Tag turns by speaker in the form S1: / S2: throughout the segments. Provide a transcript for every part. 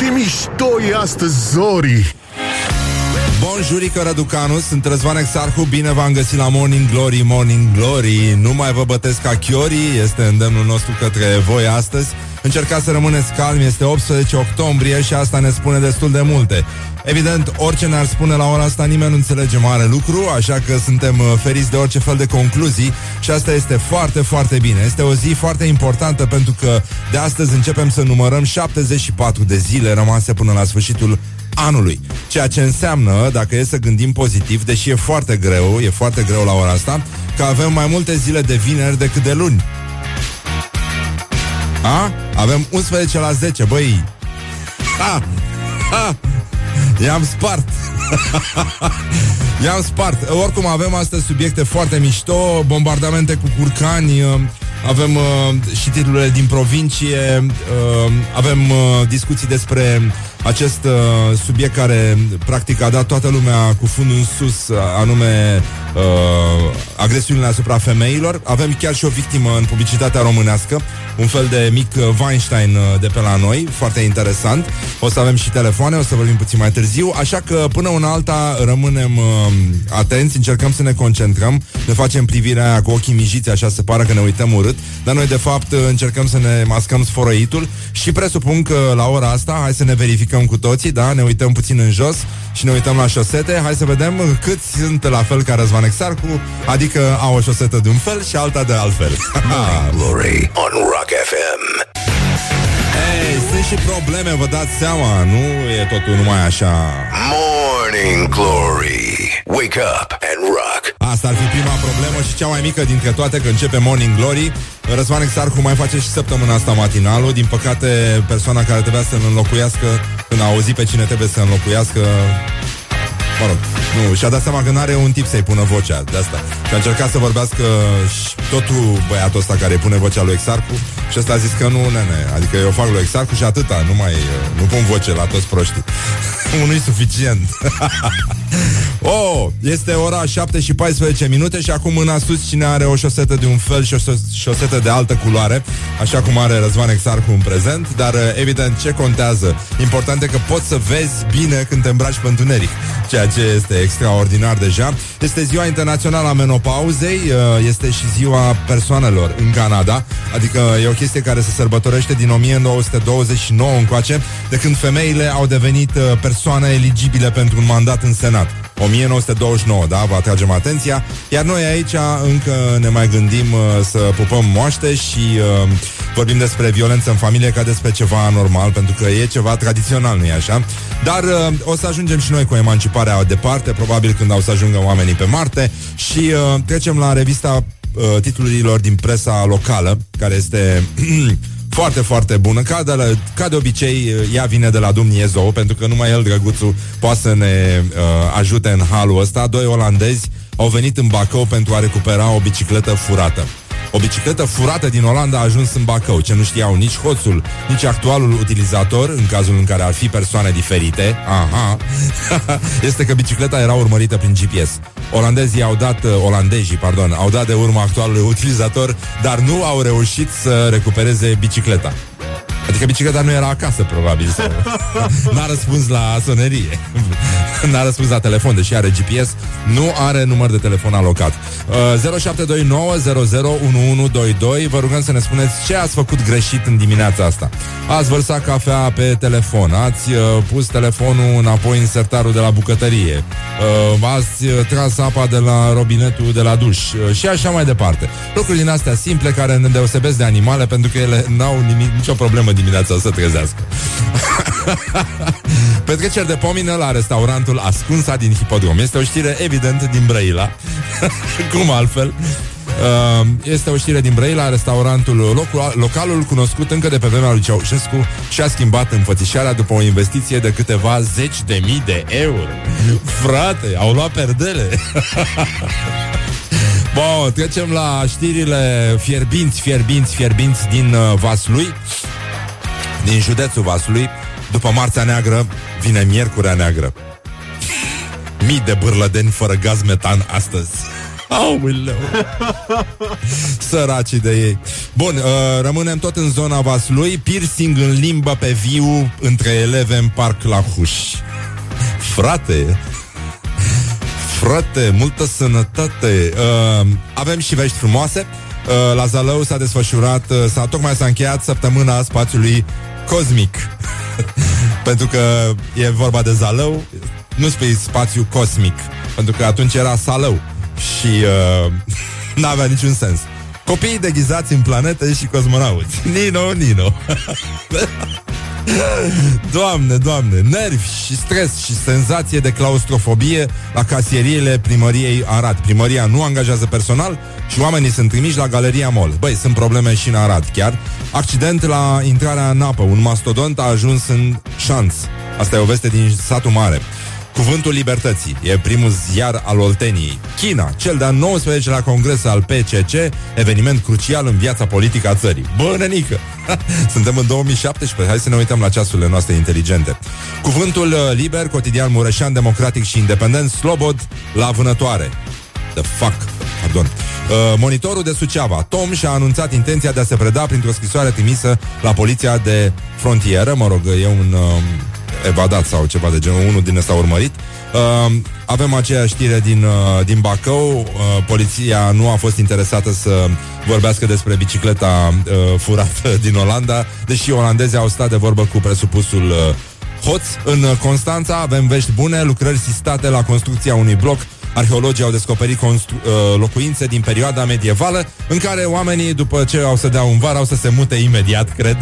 S1: Ce mișto e astăzi, Zori!
S2: Bun jurică Răducanu, sunt Răzvan Exarhu Bine v-am găsit la Morning Glory, Morning Glory Nu mai vă bătesc ca chiori Este îndemnul nostru către voi astăzi Încercați să rămâneți calmi, este 18 octombrie Și asta ne spune destul de multe Evident, orice ne-ar spune la ora asta Nimeni nu înțelege mare lucru Așa că suntem uh, feriți de orice fel de concluzii Și asta este foarte, foarte bine Este o zi foarte importantă Pentru că de astăzi începem să numărăm 74 de zile rămase până la sfârșitul anului. Ceea ce înseamnă, dacă e să gândim pozitiv, deși e foarte greu, e foarte greu la ora asta, că avem mai multe zile de vineri decât de luni. A? Avem 11 la 10, băi. Ha! Ha! I-am spart. I-am spart. Oricum avem astăzi subiecte foarte mișto, bombardamente cu curcani, uh, avem uh, și titlurile din provincie, uh, avem uh, discuții despre acest uh, subiect care practic a dat toată lumea cu fundul în sus, uh, anume uh, agresiunile asupra femeilor. Avem chiar și o victimă în publicitatea românească, un fel de mic uh, Weinstein uh, de pe la noi, foarte interesant. O să avem și telefoane, o să vorbim puțin mai târziu, așa că până una alta rămânem uh, atenți, încercăm să ne concentrăm, ne facem privirea aia cu ochii mijiți, așa se pare că ne uităm urât, dar noi de fapt uh, încercăm să ne mascăm sfărăitul și presupun că la ora asta, hai să ne verificăm cu toții, da, ne uităm puțin în jos și ne uităm la șosete, hai să vedem câți sunt la fel ca Răzvan Exarcu, adică au o șosetă de un fel și alta de altfel.
S1: Glory on Rock FM.
S2: Ei, sunt și probleme, vă dați seama, nu e totul numai așa.
S1: Morning Glory. Wake up and rock.
S2: Asta ar fi prima problemă și cea mai mică dintre toate că începe Morning Glory. Răzvan Exarcu mai face și săptămâna asta matinalul. Din păcate, persoana care trebuia să-l înlocuiască, când a auzit pe cine trebuie să înlocuiască, Mă rog, nu, și-a dat seama că n-are un tip să-i pună vocea de asta. Și a încercat să vorbească și totul băiatul ăsta care îi pune vocea lui Exarcu și ăsta a zis că nu, nene, adică eu fac lui Exarcu și atâta, nu mai, nu pun voce la toți proștii. Unui suficient. oh, este ora 7 și 14 minute și acum mâna sus cine are o șosetă de un fel și o șos- șosetă de altă culoare, așa cum are Răzvan Exarcu în prezent, dar evident ce contează? Important e că poți să vezi bine când te îmbraci pe întuneric, ceea ce este extraordinar deja. Este ziua internațională a menopauzei, uh, este și ziua persoanelor în Canada, adică e o chestie care se sărbătorește din 1929 încoace, de când femeile au devenit uh, persoane eligibile pentru un mandat în Senat. 1929, da, vă atragem atenția. Iar noi aici încă ne mai gândim uh, să pupăm moaște și uh, vorbim despre violență în familie ca despre ceva anormal, pentru că e ceva tradițional, nu-i așa? Dar uh, o să ajungem și noi cu emanciparea departe, probabil când au să ajungă oamenii pe Marte. Și uh, trecem la revista uh, titlurilor din presa locală, care este foarte, foarte bună. Ca de, la, ca de obicei, ea vine de la Dumnezeu, pentru că numai el, drăguțul, poate să ne uh, ajute în halul ăsta. Doi olandezi au venit în Bacău pentru a recupera o bicicletă furată. O bicicletă furată din Olanda a ajuns în Bacău. Ce nu știau nici hoțul, nici actualul utilizator, în cazul în care ar fi persoane diferite, aha, este că bicicleta era urmărită prin GPS. Olandezii au dat, uh, olandezii, pardon, au dat de urmă actualului utilizator, dar nu au reușit să recupereze bicicleta. Adică bicicleta nu era acasă, probabil. Sau... N-a răspuns la sonerie. N-a răspuns la telefon, deși are GPS. Nu are număr de telefon alocat. Uh, 0729001122 Vă rugăm să ne spuneți ce ați făcut greșit în dimineața asta. Ați vărsat cafea pe telefon, ați uh, pus telefonul înapoi în sertarul de la bucătărie, uh, ați uh, tras apa de la robinetul de la duș uh, și așa mai departe. Lucruri din astea simple care ne deosebesc de animale pentru că ele n-au nimic, nicio problemă dimineața să trezească. Petreceri de pomină la restaurantul Ascunsa din Hipodrom. Este o știre evident din Brăila. Cum altfel? Uh, este o știre din Brăila, restaurantul local, localul cunoscut încă de pe vremea lui Ceaușescu și-a schimbat înfățișarea după o investiție de câteva zeci de mii de euro. Frate, au luat perdele. Bun, trecem la știrile fierbinți, fierbinți, fierbinți din uh, Vaslui, din județul Vaslui. După Marțea Neagră vine Miercurea Neagră. Mii de bârlădeni fără gaz metan astăzi. Aoleu. Săracii de ei. Bun, uh, rămânem tot în zona Vaslui. Piercing în limbă pe viu între eleve în parc la Huș. Frate, frate, multă sănătate. Uh, avem și vești frumoase. Uh, la Zalău s-a desfășurat, uh, s-a, tocmai s-a încheiat săptămâna spațiului cosmic. Pentru că e vorba de Zalău, nu spui spațiu cosmic, pentru că atunci era Salău și uh, n-avea niciun sens. Copiii deghizați în planete și cosmonauți. Nino, Nino. Doamne, doamne, nervi și stres și senzație de claustrofobie la casieriile primăriei Arad. Primăria nu angajează personal și oamenii sunt trimiși la Galeria Mall. Băi, sunt probleme și în Arad, chiar. Accident la intrarea în apă. Un mastodont a ajuns în șanț. Asta e o veste din satul mare. Cuvântul Libertății e primul ziar al Olteniei. China, cel de-al 19-lea congres al PCC, eveniment crucial în viața politică a țării. Bă, nenică! Suntem în 2017, hai să ne uităm la ceasurile noastre inteligente. Cuvântul uh, liber, cotidian mureșan, democratic și independent, slobod la vânătoare. The fuck, pardon. Uh, monitorul de Suceava, Tom și-a anunțat intenția de a se preda printr-o scrisoare trimisă la poliția de frontieră, mă rog, e un uh, evadat sau ceva de genul, unul din ăsta urmărit. Uh, avem aceeași știre din, uh, din Bacău. Uh, poliția nu a fost interesată să vorbească despre bicicleta uh, furată din Olanda, deși olandezii au stat de vorbă cu presupusul uh, hoț. În Constanța avem vești bune, lucrări sistate la construcția unui bloc Arheologii au descoperit constru- uh, locuințe din perioada medievală în care oamenii, după ce au să dea un var, au să se mute imediat, cred,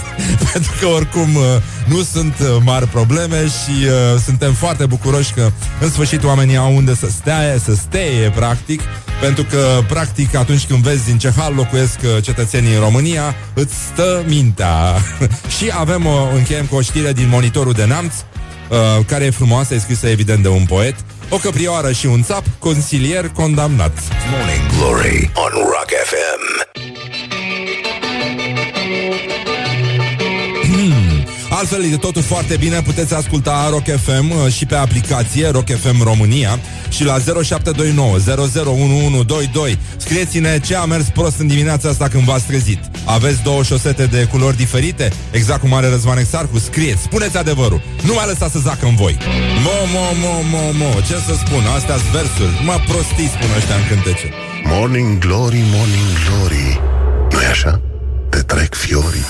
S2: pentru că oricum uh, nu sunt uh, mari probleme și uh, suntem foarte bucuroși că în sfârșit oamenii au unde să stea, să steie, practic, pentru că, practic, atunci când vezi din ce hal locuiesc uh, cetățenii în România, îți stă mintea. și avem, o, încheiem cu o știre din monitorul de Neamț, uh, care e frumoasă, e scrisă evident de un poet, o căprioară și un țap, consilier condamnat.
S1: Morning Glory on Rock FM.
S2: Altfel e totul foarte bine, puteți asculta Rock FM uh, și pe aplicație Rock FM România și la 0729 001122. Scrieți-ne ce a mers prost în dimineața asta când v-ați trezit. Aveți două șosete de culori diferite? Exact cum are Răzvan Exarcu? Scrieți, spuneți adevărul. Nu mai lăsați să zacă în voi. Mo, mo, mo, mo, mo, ce să spun? Astea sunt versuri. Mă prostii, spun ăștia în cântece.
S1: Morning Glory, Morning Glory. nu e așa? Te trec fiorii.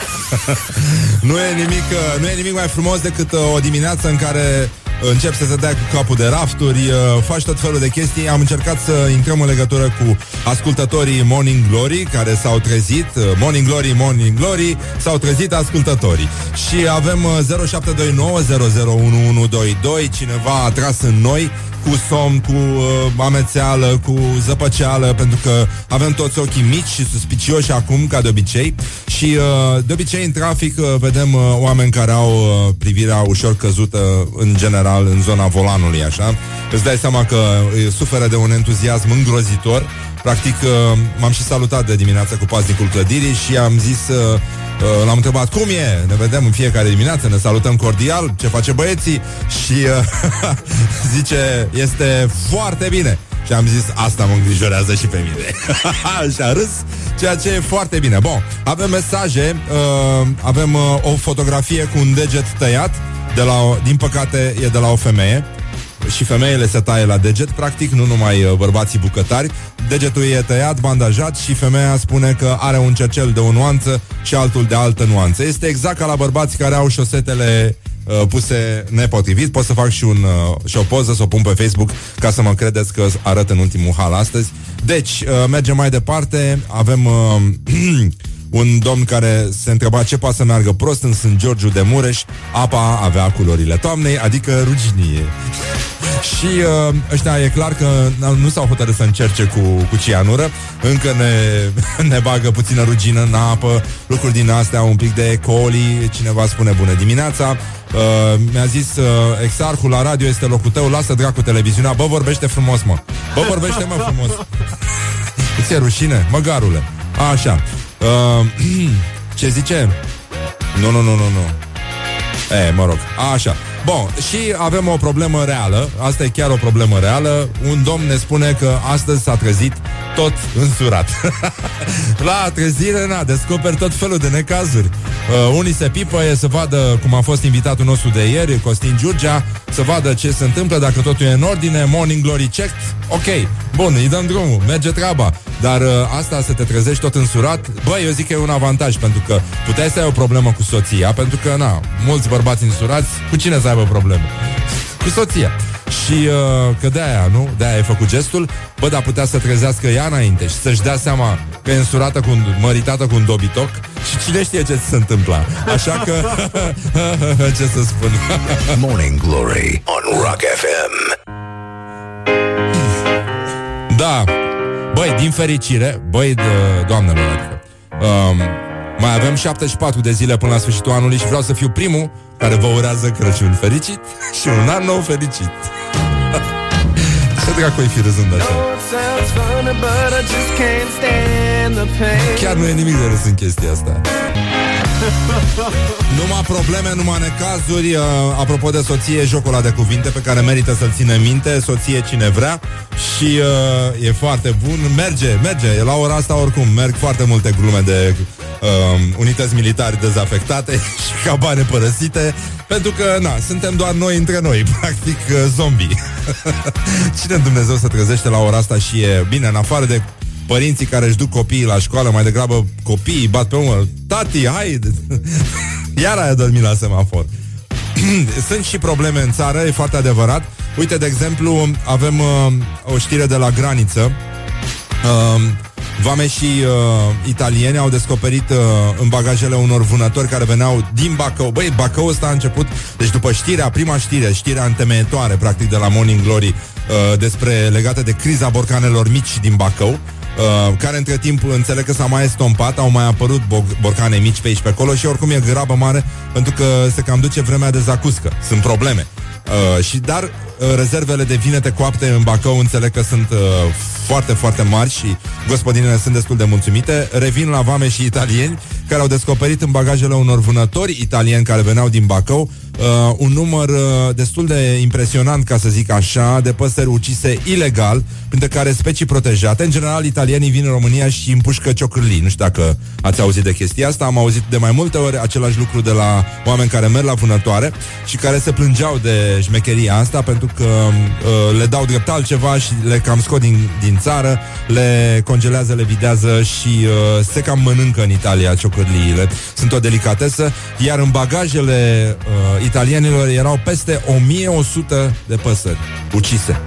S2: nu, e nimic, uh, nu e nimic mai frumos decât uh, o dimineață în care încep să se dea cu capul de rafturi, uh, faci tot felul de chestii. Am încercat să intrăm în legătură cu ascultătorii Morning Glory care s-au trezit. Morning Glory, Morning Glory, s-au trezit ascultătorii. Și avem 0729 001122, cineva a tras în noi cu somn, cu uh, amețeală, cu zăpăceală, pentru că avem toți ochii mici și suspicioși acum, ca de obicei. Și uh, de obicei în trafic uh, vedem uh, oameni care au uh, privirea ușor căzută în general în zona volanului, așa. Îți dai seama că uh, suferă de un entuziasm îngrozitor. Practic, uh, m-am și salutat de dimineață cu paznicul clădirii și am zis... Uh, Uh, l-am întrebat cum e, ne vedem în fiecare dimineață, ne salutăm cordial, ce face băieții și uh, zice, este foarte bine. Și am zis, asta mă îngrijorează și pe mine. și a râs, ceea ce e foarte bine. Bun, avem mesaje, uh, avem uh, o fotografie cu un deget tăiat, de la o, din păcate e de la o femeie și femeile se taie la deget, practic, nu numai uh, bărbații bucătari. Degetul e tăiat, bandajat și femeia spune că are un cercel de o nuanță și altul de altă nuanță. Este exact ca la bărbați care au șosetele uh, puse nepotrivit. Pot să fac și, un, uh, și o poză, să o pun pe Facebook ca să mă credeți că arăt în ultimul hal astăzi. Deci, uh, mergem mai departe. Avem... Uh, un domn care se întreba ce poate să meargă prost în St. Georgiu de Mureș, apa avea culorile toamnei, adică ruginie. Și uh, ăștia e clar că nu s-au hotărât să încerce cu, cu cianură. Încă ne, ne bagă puțină rugină în apă. Lucruri din astea, un pic de coli Cineva spune bună dimineața. Uh, Mi-a zis uh, exarhul la radio este locul tău Lasă dracu televiziunea. Bă, vorbește frumos, mă. Bă, vorbește, mă, frumos. Îți e rușine, măgarule. Așa uh, Ce zice? Nu, nu, nu, nu, nu E, mă rog, așa Bun, și avem o problemă reală, asta e chiar o problemă reală. Un domn ne spune că astăzi s-a trezit tot însurat. La trezire, na, descoperi tot felul de necazuri. Uh, unii se pipăie să vadă cum a fost invitatul nostru de ieri, Costin Giurgea, să vadă ce se întâmplă, dacă totul e în ordine, morning glory checked, ok, bun, îi dăm drumul, merge treaba. Dar uh, asta să te trezești tot însurat, băi, eu zic că e un avantaj, pentru că puteai să ai o problemă cu soția, pentru că, na, mulți bărbați însurați, cu cine să aibă probleme? Cu soția. Și uh, că de-aia, nu? De-aia ai făcut gestul Bă, dar putea să trezească ea înainte Și să-și dea seama că e însurată cu un, Măritată cu un dobitoc Și cine știe ce se întâmpla Așa că, ce să spun
S1: Morning Glory on Rock FM
S2: Da Băi, din fericire Băi, de, doamnelor adică, um, Mai avem 74 de zile până la sfârșitul anului Și vreau să fiu primul care vă urează Crăciun fericit și un an nou fericit. Ce dracu fi râzând așa? Chiar nu e nimic de râs în chestia asta. Numai probleme, numai necazuri. Uh, Apropo de soție, jocul ăla de cuvinte Pe care merită să-l ține minte Soție cine vrea. Și uh, e foarte bun, merge, merge. La ora asta oricum. Merg foarte multe glume de uh, unități militare dezafectate și cabane părăsite, pentru că, na, suntem doar noi între noi, practic uh, zombie. Cine Dumnezeu să trezește la ora asta și e bine, în afară de părinții care își duc copiii la școală, mai degrabă copiii bat pe umăr. Tati, hai! Iar ai dormit la semafor. Sunt și probleme în țară, e foarte adevărat. Uite, de exemplu, avem uh, o știre de la graniță. Uh, Vameșii uh, italieni au descoperit uh, în bagajele unor vânători care veneau din Bacău. Băi, Bacău ăsta a început, deci după știrea, prima știre, știrea întemeietoare, practic, de la Morning Glory, uh, despre legate de criza borcanelor mici din Bacău, uh, care între timp înțeleg că s-a mai estompat, au mai apărut bo- borcane mici pe aici pe acolo și oricum e grabă mare pentru că se cam duce vremea de zacuscă. Sunt probleme. Uh, și dar uh, rezervele de vinete coapte în Bacău înțeleg că sunt uh, foarte, foarte mari și gospodinele sunt destul de mulțumite. Revin la vame și italieni care au descoperit în bagajele unor vânători italieni care veneau din Bacău uh, un număr uh, destul de impresionant, ca să zic așa, de păsări ucise ilegal, printre care specii protejate. În general, italienii vin în România și împușcă ciocârlii. Nu știu dacă ați auzit de chestia asta. Am auzit de mai multe ori același lucru de la oameni care merg la vânătoare și care se plângeau de șmecheria asta pentru că uh, le dau drept altceva și le cam scot din, din țară, le congelează, le videază și uh, se cam mănâncă în Italia ciocârliile. Sunt o delicatesă, iar în bagajele uh, italienilor erau peste 1100 de păsări ucise.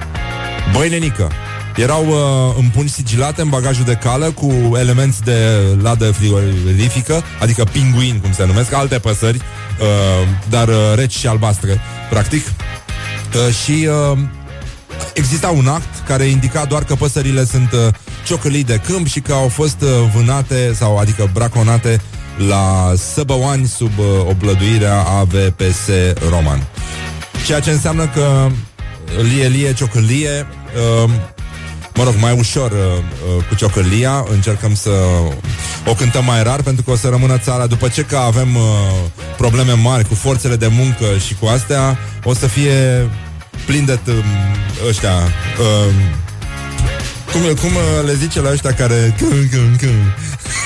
S2: Băi, nenică, erau uh, în puni sigilate în bagajul de cală cu elemente de ladă frigorifică, adică pinguini, cum se numesc, alte păsări, uh, dar uh, reci și albastre, practic. Uh, și uh, exista un act care indica doar că păsările sunt uh, ciocălii de câmp și că au fost uh, vânate sau adică braconate la Săbăoani sub uh, oblăduirea AVPS Roman. Ceea ce înseamnă că lie, lie, ciocălie, uh, mă rog, mai ușor uh, uh, cu ciocălia, încercăm să o cântăm mai rar pentru că o să rămână țara după ce că avem uh, probleme mari cu forțele de muncă și cu astea, o să fie plin de t- ăștia uh, cum, cum uh, le zice la ăștia care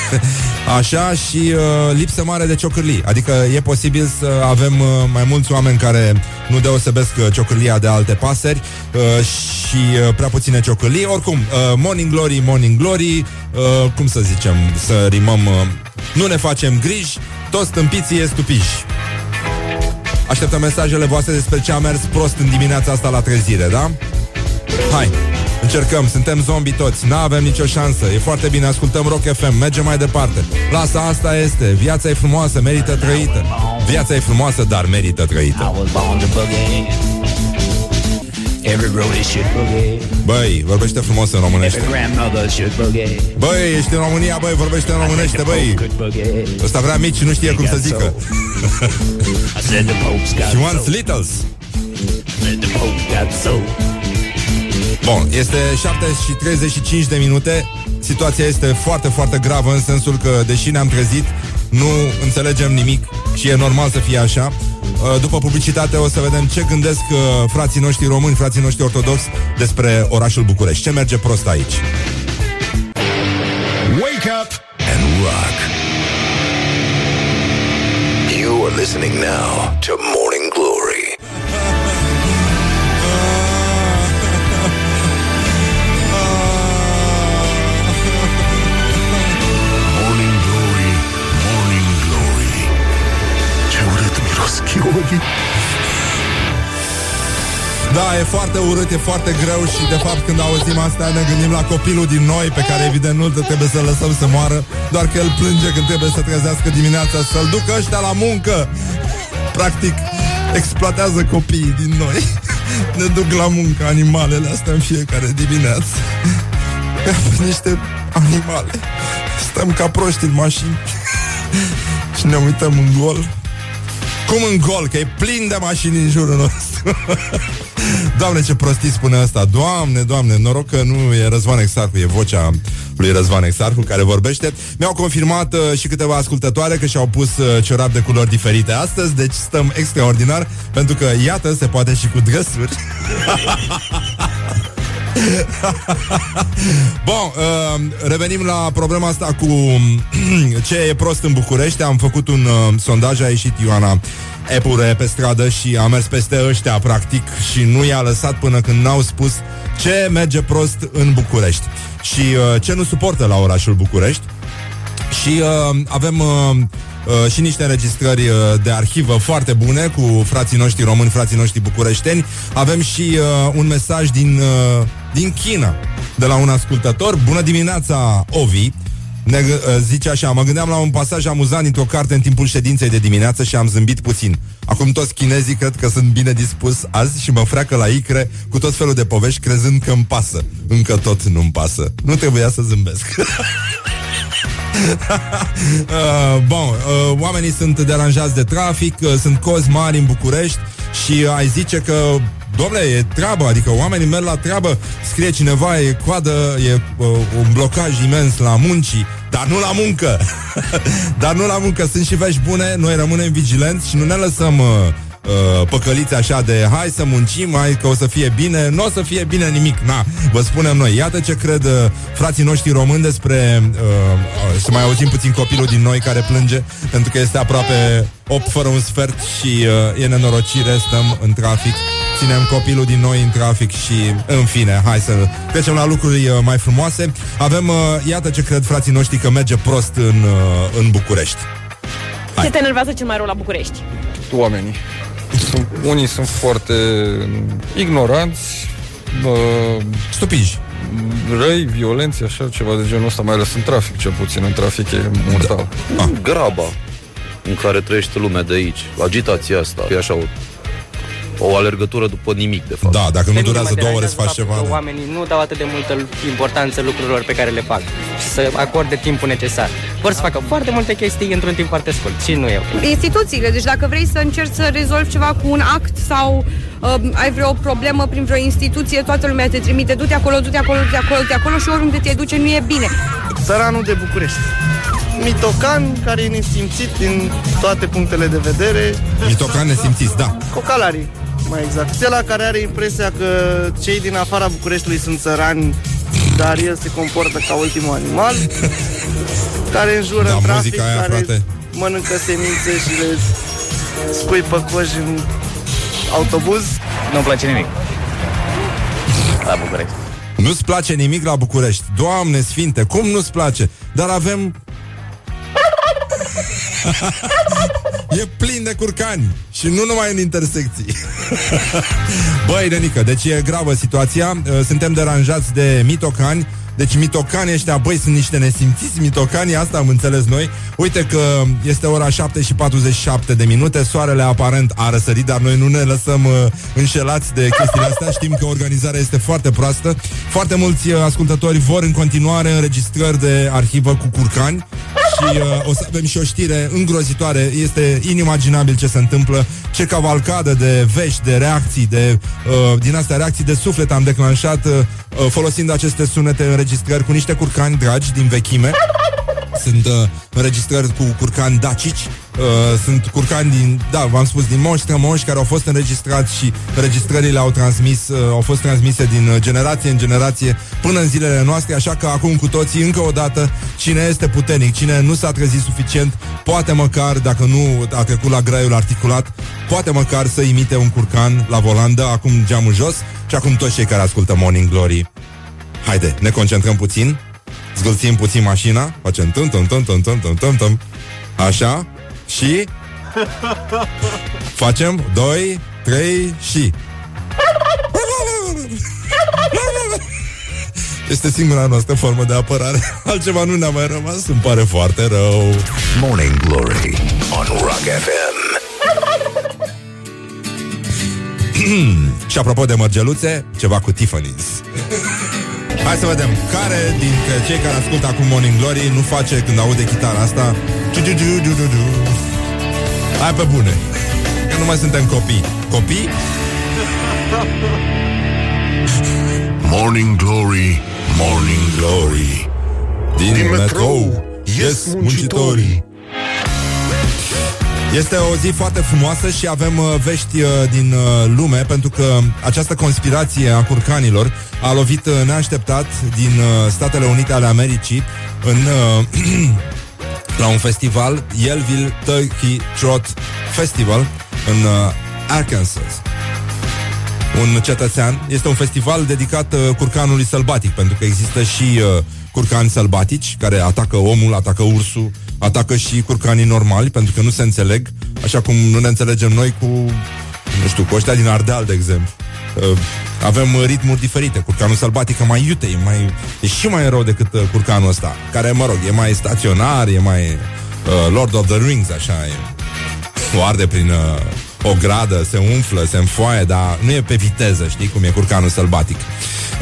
S2: Așa și uh, lipsă mare de ciocârlii Adică e posibil să avem uh, mai mulți oameni care nu deosebesc uh, ciocârlia de alte pasări uh, Și uh, prea puține ciocârlii Oricum, uh, Morning Glory, Morning Glory uh, Cum să zicem, să rimăm uh, Nu ne facem griji Toți stâmpiții e stupiși Așteptăm mesajele voastre despre ce a mers prost în dimineața asta la trezire, da? Hai! Încercăm, suntem zombi toți, n-avem nicio șansă. E foarte bine, ascultăm Rock FM, mergem mai departe. Lasă, asta este, viața e frumoasă, merită trăită. Viața e frumoasă, dar merită trăită.
S3: Every roadie should boogie.
S2: Băi, vorbește frumos în românește.
S3: Every grandmother should boogie.
S2: Băi, ești în România, băi, vorbește în românește, băi.
S3: Could boogie.
S2: Ăsta vrea mici și nu știe cum să zică.
S3: I said the Pope's got
S2: She wants
S3: soul.
S2: littles Bun, este 7 și 35 de minute Situația este foarte, foarte gravă În sensul că, deși ne-am trezit Nu înțelegem nimic Și e normal să fie așa Uh, După publicitate o să vedem ce gândesc uh, frații noștri români, frații noștri ortodoxi despre orașul București. Ce merge prost aici?
S1: Wake up and rock. You are listening now to Morning miros chiorii.
S2: Da, e foarte urât, e foarte greu și de fapt când auzim asta ne gândim la copilul din noi pe care evident nu trebuie să lăsăm să moară, doar că el plânge când trebuie să trezească dimineața să-l ducă ăștia la muncă. Practic, exploatează copiii din noi. Ne duc la muncă animalele astea în fiecare dimineață. Niște animale. Stăm ca proști în mașini și ne uităm în gol. Cum în gol, că e plin de mașini în jurul nostru. Doamne, ce prostii spune asta. Doamne, doamne, noroc că nu e Răzvan Exarcu, e vocea lui Răzvan Exarcu care vorbește. Mi-au confirmat uh, și câteva ascultătoare că și-au pus uh, ciorap de culori diferite astăzi, deci stăm extraordinar, pentru că, iată, se poate și cu drăsuri. Bun, uh, revenim la problema asta cu ce e prost în București. Am făcut un uh, sondaj, a ieșit Ioana Epure pe stradă și a mers peste ăștia, practic, și nu i-a lăsat până când n-au spus ce merge prost în București și uh, ce nu suportă la orașul București. Și uh, avem uh, uh, și niște înregistrări uh, de arhivă foarte bune cu frații noștri români, frații noștri bucureșteni. Avem și uh, un mesaj din, uh, din China, de la un ascultător. Bună dimineața, Ovi! Ne, uh, zice așa, mă gândeam la un pasaj amuzant dintr-o carte în timpul ședinței de dimineață și am zâmbit puțin. Acum toți chinezii cred că sunt bine dispus azi și mă freacă la icre cu tot felul de povești crezând că îmi pasă. Încă tot nu-mi pasă. Nu trebuia să zâmbesc. uh, bun, uh, oamenii sunt deranjați de trafic, uh, sunt cozi mari în București și ai zice că Domnule, e treabă, adică oamenii merg la treabă Scrie cineva, e coadă E uh, un blocaj imens la muncii Dar nu la muncă. Dar nu la muncă, sunt și vești bune Noi rămânem vigilenți și nu ne lăsăm uh, uh, Păcăliți așa de Hai să muncim, hai că o să fie bine. Nu o să fie bine nimic, na, vă spunem noi. Iată ce cred uh, frații noștri români Despre, uh, uh, să mai auzim puțin copilul din noi care plânge Pentru că este aproape 8 fără un sfert Și uh, e nenorocire, stăm în trafic ținem copilul din noi în trafic și, în fine, hai să trecem la lucruri uh, mai frumoase. Avem, uh, iată ce cred frații noștri că merge prost în, uh, în București.
S4: Ce te enervează cel mai rău la București?
S5: oamenii. Sunt, unii sunt foarte ignoranți, bă,
S2: Stupiji.
S5: răi, violenți, așa, ceva de genul ăsta, mai ales în trafic, cel puțin. În trafic e mortal.
S2: Ah.
S6: graba în care trăiește lumea de aici, agitația asta, e așa o, o alergătură după nimic, de fapt.
S2: Da, dacă nu
S7: Pe mine
S2: durează
S7: mă
S2: două ore să
S7: deranjează
S2: faci
S7: faptul
S2: ceva.
S7: că Oamenii nu dau atât de multă importanță lucrurilor pe care le fac și să acorde timpul necesar. Vor să facă foarte multe chestii într-un timp foarte scurt și nu eu.
S8: instituțiile. Deci dacă vrei să încerci să rezolvi ceva cu un act sau uh, ai vreo problemă prin vreo instituție, toată lumea te trimite, du-te acolo, du-te acolo, du-te acolo, du-te acolo și oriunde te duce nu e bine.
S9: țăranul de București. Mitocan care e nesimțit din toate punctele de vedere.
S2: Mitocan nesimțiți, da.
S9: Cocalarii, mai exact. Cela care are impresia că cei din afara Bucureștiului sunt țărani, dar el se comportă ca ultimul animal, care înjură
S2: Da,
S9: în trafic,
S2: muzica aia,
S9: care
S2: frate.
S9: mănâncă semințe și le scuipă coji în autobuz.
S3: Nu-mi place nimic. La București.
S2: Nu-ți place nimic la București. Doamne sfinte, cum nu-ți place? Dar avem... e plin de curcani și nu numai în intersecții. Băi, Renică, deci e gravă situația. Uh, Suntem deranjați de mitocani. Deci mitocanii ăștia, băi, sunt niște nesimțiți mitocanii, asta am înțeles noi. Uite că este ora 7 și 47 de minute, soarele aparent a răsărit, dar noi nu ne lăsăm uh, înșelați de chestiile astea. Știm că organizarea este foarte proastă. Foarte mulți uh, ascultători vor în continuare înregistrări de arhivă cu curcani și uh, o să avem și o știre îngrozitoare. Este inimaginabil ce se întâmplă, ce cavalcadă de vești, de reacții, de uh, din astea reacții de suflet am declanșat uh, uh, folosind aceste sunete înregistrări cu niște curcani dragi din vechime. Sunt uh, înregistrări cu curcani dacici, uh, sunt curcani din, da, v-am spus, din moși strămoși care au fost înregistrați și înregistrările au transmis, uh, au fost transmise din uh, generație în generație până în zilele noastre, așa că acum cu toții, încă o dată, cine este puternic, cine nu s-a trezit suficient, poate măcar, dacă nu a trecut la graiul articulat, poate măcar să imite un curcan la volandă, acum geamul jos și acum toți cei care ascultă Morning Glory. Haide, ne concentrăm puțin, Zgâlțim puțin mașina, facem tân, tân, tân, tân, tân, tân, tân, tân. Așa, și... Facem 2, 3 și... Este singura noastră formă de apărare. Altceva nu ne-a mai rămas, îmi pare foarte rău.
S1: Morning Glory on Rock FM.
S2: Și apropo de mărgeluțe, ceva cu Tiffany's. Hai să vedem Care dintre cei care ascultă acum Morning Glory Nu face când aude chitara asta Ciu-ciu-ciu-ciu-ciu. Hai pe bune Că nu mai suntem copii Copii?
S1: Morning Glory, Morning Glory.
S2: Din,
S1: Din
S2: metrou
S1: metrou
S2: Ies muncitorii Este o zi foarte frumoasă și avem uh, vești uh, din uh, lume pentru că această conspirație a curcanilor a lovit uh, neașteptat din uh, Statele Unite ale Americii în uh, la un festival, Yellville Turkey Trot Festival în uh, Arkansas. Un cetățean. Este un festival dedicat uh, curcanului sălbatic, pentru că există și uh, curcani sălbatici care atacă omul, atacă ursul, atacă și curcanii normali, pentru că nu se înțeleg, așa cum nu ne înțelegem noi cu, nu știu, cu ăștia din Ardeal, de exemplu. Uh, avem uh, ritmuri diferite. Curcanul sălbatic e mai iute, e, mai, e și mai rău decât uh, curcanul ăsta, care, mă rog, e mai staționar, e mai uh, Lord of the Rings, așa, e, o arde prin uh, o gradă, se umflă, se înfoaie, dar nu e pe viteză, știi, cum e curcanul sălbatic.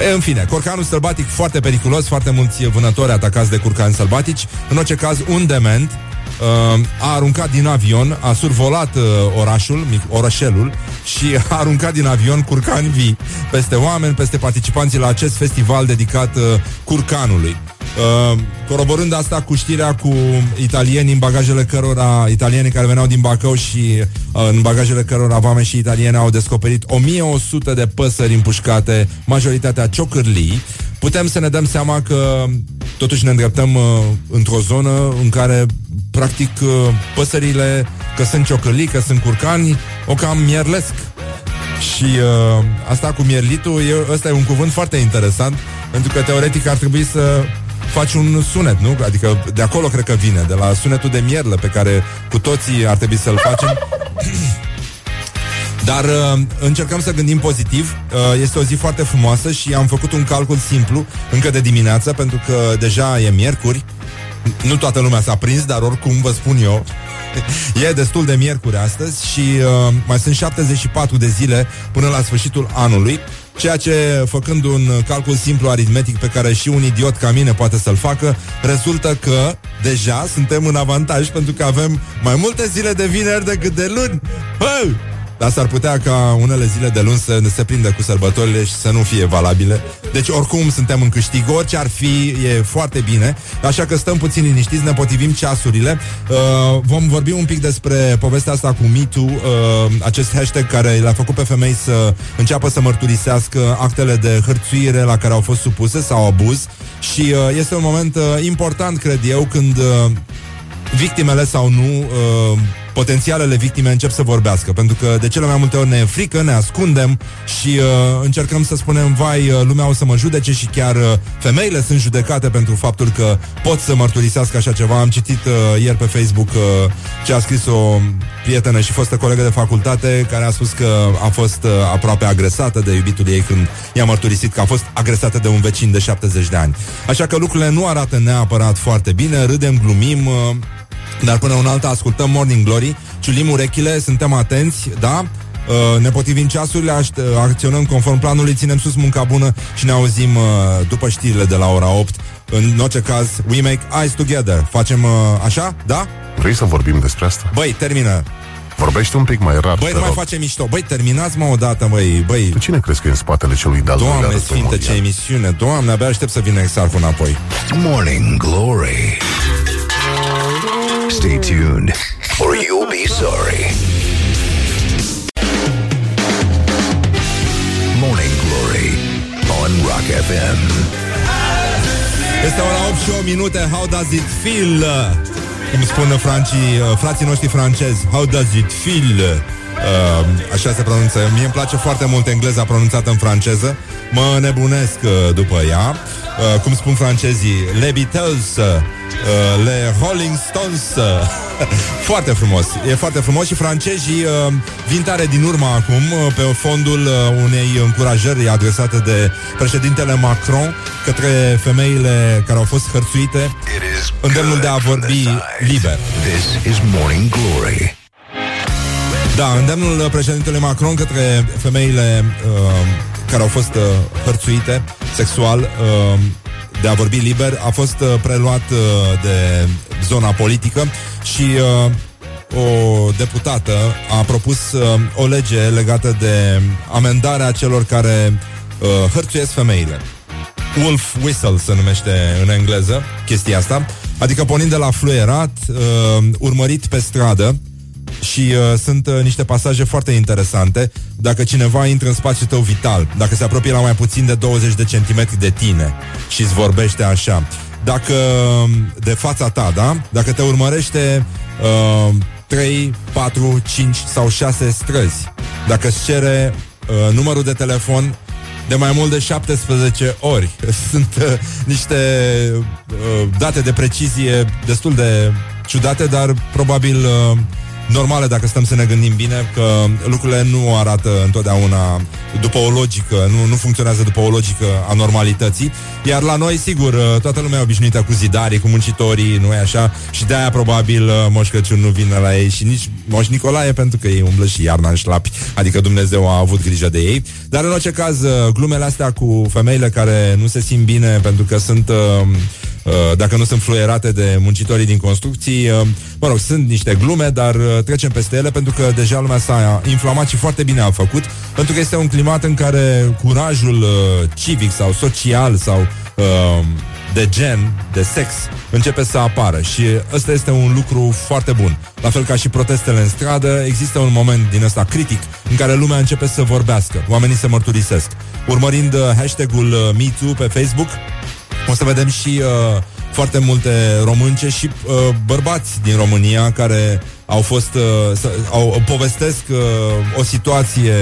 S2: E, în fine, curcanul sălbatic foarte periculos, foarte mulți vânători atacați de curcani sălbatici. În orice caz, un dement uh, a aruncat din avion, a survolat uh, orașul, mic, orășelul și a aruncat din avion curcani vii peste oameni, peste participanții la acest festival dedicat uh, curcanului. Uh, coroborând asta cu știrea cu italienii în bagajele cărora italienii care veneau din Bacău și uh, în bagajele cărora vame și italiene au descoperit 1100 de păsări împușcate, majoritatea ciocârlii. Putem să ne dăm seama că totuși ne îndreptăm uh, într-o zonă în care practic uh, păsările, că sunt ciocârlii, că sunt curcani, o cam mierlesc. Și uh, asta cu mierlitul, e, ăsta e un cuvânt foarte interesant, pentru că teoretic ar trebui să faci un sunet, nu? Adică de acolo cred că vine, de la sunetul de mierlă pe care cu toții ar trebui să-l facem. Dar uh, încercăm să gândim pozitiv. Uh, este o zi foarte frumoasă și am făcut un calcul simplu încă de dimineață, pentru că deja e miercuri. Nu toată lumea s-a prins, dar oricum vă spun eu, e destul de miercuri astăzi și uh, mai sunt 74 de zile până la sfârșitul anului. Ceea ce, făcând un calcul simplu aritmetic pe care și un idiot ca mine poate să-l facă, rezultă că deja suntem în avantaj pentru că avem mai multe zile de vineri decât de luni. Hă! Dar s-ar putea ca unele zile de luni să ne se prindă cu sărbătorile și să nu fie valabile. Deci oricum suntem în câștig, orice ar fi, e foarte bine. Așa că stăm puțin liniștiți, ne potrivim ceasurile. Uh, vom vorbi un pic despre povestea asta cu MeToo, uh, acest hashtag care le-a făcut pe femei să înceapă să mărturisească actele de hărțuire la care au fost supuse sau abuz. Și uh, este un moment uh, important, cred eu, când uh, victimele sau nu, uh, potențialele victime încep să vorbească, pentru că de cele mai multe ori ne e frică, ne ascundem și uh, încercăm să spunem, vai, uh, lumea o să mă judece și chiar uh, femeile sunt judecate pentru faptul că pot să mărturisească așa ceva. Am citit uh, ieri pe Facebook uh, ce a scris o prietenă și fostă colegă de facultate care a spus că a fost uh, aproape agresată de iubitul ei când i-a mărturisit că a fost agresată de un vecin de 70 de ani. Așa că lucrurile nu arată neapărat foarte bine, râdem, glumim, uh, dar până un alta ascultăm Morning Glory, ciulim urechile, suntem atenți, da? Uh, ne potrivim ceasurile, aș- uh, acționăm conform planului, ținem sus munca bună și ne auzim uh, după știrile de la ora 8. În orice caz, we make eyes together. Facem uh, așa, da?
S1: Vrei să vorbim despre asta?
S2: Băi, termină.
S1: Vorbește un pic mai rar,
S2: Băi,
S1: te
S2: nu mai
S1: rog.
S2: face mișto. Băi, terminați mă odată, băi. Băi,
S1: Tu cine crezi că e în spatele celui de-al doilea
S2: Doamne
S1: război
S2: sfinte, ce
S1: mondial?
S2: emisiune. Doamne, abia aștept să vină exarhul înapoi.
S1: Morning Glory Stay tuned, or you'll be sorry. Morning Glory on Rock FM.
S2: Este ora 8 și 8 minute How does it feel? Cum spun francii, uh, frații noștri francezi How does it feel? Uh, așa se pronunță. Mie îmi place foarte mult engleza pronunțată în franceză. Mă nebunesc uh, după ea. Uh, Cum spun francezii Le Beatles uh, Le Rolling Stones uh, Foarte frumos. E foarte frumos și francezii uh, Vin tare din urmă acum uh, Pe fondul uh, unei încurajări Adresate de președintele Macron Către femeile care au fost hărțuite
S1: It is
S2: Îndemnul de a
S1: good from the
S2: vorbi
S1: side.
S2: liber
S1: This is Morning Glory.
S2: Da, îndemnul președintelui Macron către femeile uh, care au fost uh, hărțuite sexual uh, de a vorbi liber a fost uh, preluat uh, de zona politică și uh, o deputată a propus uh, o lege legată de amendarea celor care uh, hărțuiesc femeile. Wolf Whistle se numește în engleză chestia asta, adică pornind de la fluierat, uh, urmărit pe stradă, și uh, sunt uh, niște pasaje foarte interesante dacă cineva intră în spațiul tău vital, dacă se apropie la mai puțin de 20 de centimetri de tine și îți vorbește așa. Dacă de fața ta, da? Dacă te urmărește uh, 3, 4, 5 sau 6 străzi, dacă îți cere uh, numărul de telefon de mai mult de 17 ori. Sunt uh, niște uh, date de precizie destul de ciudate, dar probabil uh, normale dacă stăm să ne gândim bine că lucrurile nu arată întotdeauna după o logică, nu, nu funcționează după o logică a normalității. Iar la noi, sigur, uh, toată lumea e obișnuită cu zidarii, cu muncitorii, nu e așa? Și de-aia probabil uh, Moș Crăciun nu vine la ei și nici Moș Nicolae pentru că ei umblă și iarna în șlapi, adică Dumnezeu a avut grijă de ei. Dar în orice caz, uh, glumele astea cu femeile care nu se simt bine pentru că sunt uh, Uh, dacă nu sunt fluierate de muncitorii din construcții. uh, Mă rog, sunt niște glume, dar uh, trecem peste ele pentru că deja lumea s-a inflamat și foarte bine a făcut, pentru că este un climat în care curajul uh, civic sau social sau uh, de gen, de sex, începe să apară și ăsta este un lucru foarte bun. La fel ca și protestele în stradă, există un moment din ăsta critic în care lumea începe să vorbească, oamenii se mărturisesc. Urmărind uh, hashtag-ul uh, MeToo pe Facebook, o să vedem și uh, foarte multe românce și uh, bărbați din România care au fost, uh, să, au, povestesc uh, o situație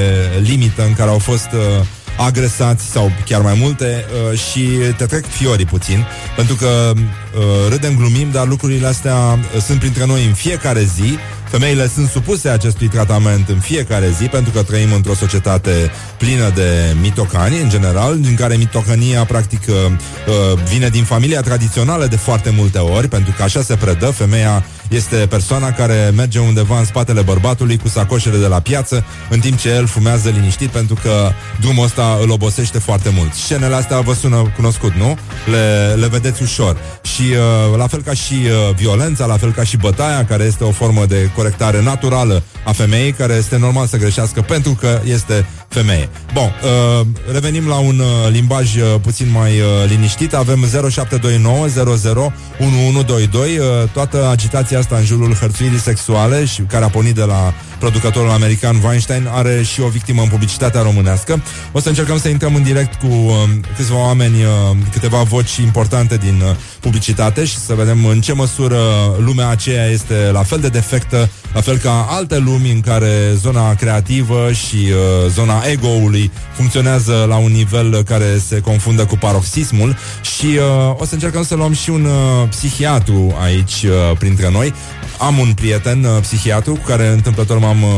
S2: limită în care au fost uh, agresați sau chiar mai multe uh, și te trec fiorii puțin, pentru că uh, râdem, glumim, dar lucrurile astea uh, sunt printre noi în fiecare zi Femeile sunt supuse acestui tratament în fiecare zi pentru că trăim într-o societate plină de mitocani, în general, în care mitocania practic uh, uh, vine din familia tradițională de foarte multe ori, pentru că așa se predă, femeia este persoana care merge undeva în spatele bărbatului cu sacoșele de la piață, în timp ce el fumează liniștit pentru că drumul ăsta îl obosește foarte mult. Scenele astea vă sună cunoscut, nu? Le, le vedeți ușor. Și uh, la fel ca și uh, violența, la fel ca și bătaia, care este o formă de corectare naturală a femeii, care este normal să greșească pentru că este femeie. Bun, uh, revenim la un uh, limbaj uh, puțin mai uh, liniștit. Avem 0729 00 1122. Uh, toată agitația asta în jurul hărțuirii sexuale și care a pornit de la producătorul american Weinstein are și o victimă în publicitatea românească. O să încercăm să intrăm în direct cu uh, câțiva oameni, uh, câteva voci importante din uh, publicitate și să vedem în ce măsură lumea aceea este la fel de defectă, la fel ca alte lumi în care zona creativă și uh, zona ego-ului funcționează la un nivel care se confundă cu paroxismul și uh, o să încercăm să luăm și un uh, psihiatru aici uh, printre noi. Am un prieten uh, psihiatru cu care întâmplător m-am uh,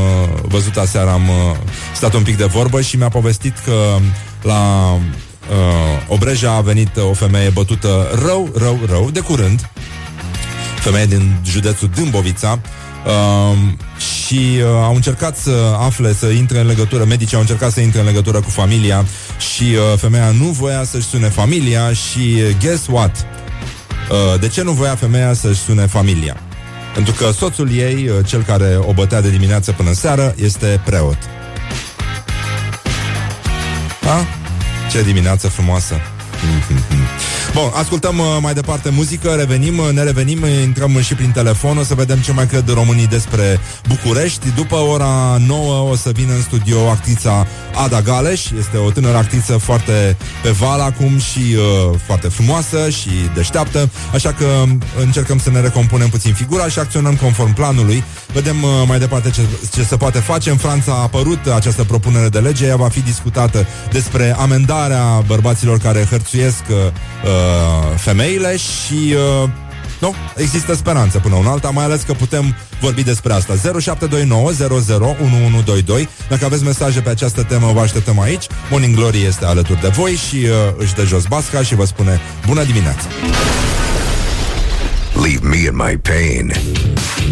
S2: văzut aseară, am uh, stat un pic de vorbă și mi-a povestit că la uh, Obreja a venit o femeie bătută rău, rău, rău, de curând, femeie din județul Dâmbovița, Uh, și uh, au încercat să afle, să intre în legătură, medicii au încercat să intre în legătură cu familia și uh, femeia nu voia să-și sune familia și uh, guess what? Uh, de ce nu voia femeia să-și sune familia? Pentru că soțul ei, uh, cel care o bătea de dimineață până în seară, este preot. Da? Ce dimineață frumoasă! Bun, ascultăm uh, mai departe muzică, revenim, uh, ne revenim, uh, intrăm și prin telefon, o să vedem ce mai cred românii despre București. După ora 9 o să vină în studio actrița Ada Galeș, este o tânără actriță foarte pe val acum și uh, foarte frumoasă și deșteaptă, așa că încercăm să ne recompunem puțin figura și acționăm conform planului. Vedem uh, mai departe ce, ce se poate face. În Franța a apărut această propunere de lege, ea va fi discutată despre amendarea bărbaților care hărțuiesc uh, femeile și uh, nu, există speranță până un alta, mai ales că putem vorbi despre asta. 0729 001122. Dacă aveți mesaje pe această temă, vă așteptăm aici. Morning Glory este alături de voi și uh, își dă jos basca și vă spune bună dimineața.
S1: Leave me in my pain.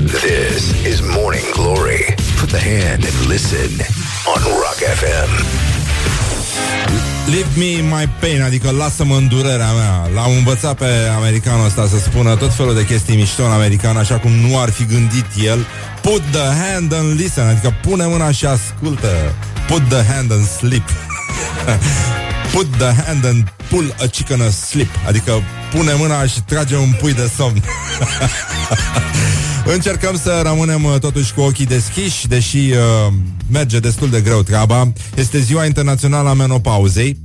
S1: This is Morning Glory. Put the hand and listen on Rock FM.
S2: Leave me in my pain, adică lasă-mă în durerea mea. L-am învățat pe americanul ăsta să spună tot felul de chestii mișto în american, așa cum nu ar fi gândit el. Put the hand and listen, adică pune mâna și ascultă. Put the hand and sleep. Put the hand and pull a chicken asleep, adică pune mâna și trage un pui de somn. Încercăm să rămânem uh, totuși cu ochii deschiși, deși uh, merge destul de greu treaba. Este ziua internațională a menopauzei.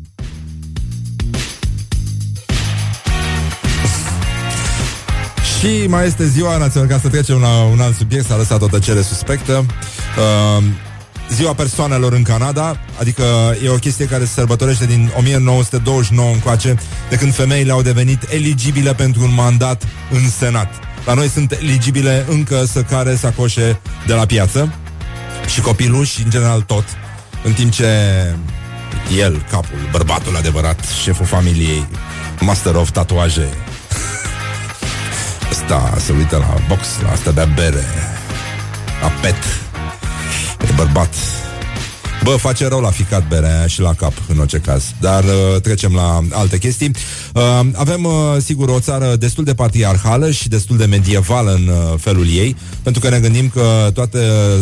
S2: Și mai este ziua națională, ca să trecem la un alt subiect, s-a lăsat o tăcere suspectă. Uh, ziua persoanelor în Canada, adică e o chestie care se sărbătorește din 1929 încoace, de când femeile au devenit eligibile pentru un mandat în Senat. La noi sunt eligibile încă să care sacoșe de la piață și copilul și în general tot, în timp ce el, capul, bărbatul adevărat, șeful familiei, master of tatuaje, ăsta se uită la box, la asta bea bere, la pet, e bărbat. Bă, face rău la ficat berea aia și la cap, în orice caz. Dar uh, trecem la alte chestii. Uh, avem, uh, sigur, o țară destul de patriarhală și destul de medievală în uh, felul ei, pentru că ne gândim că toată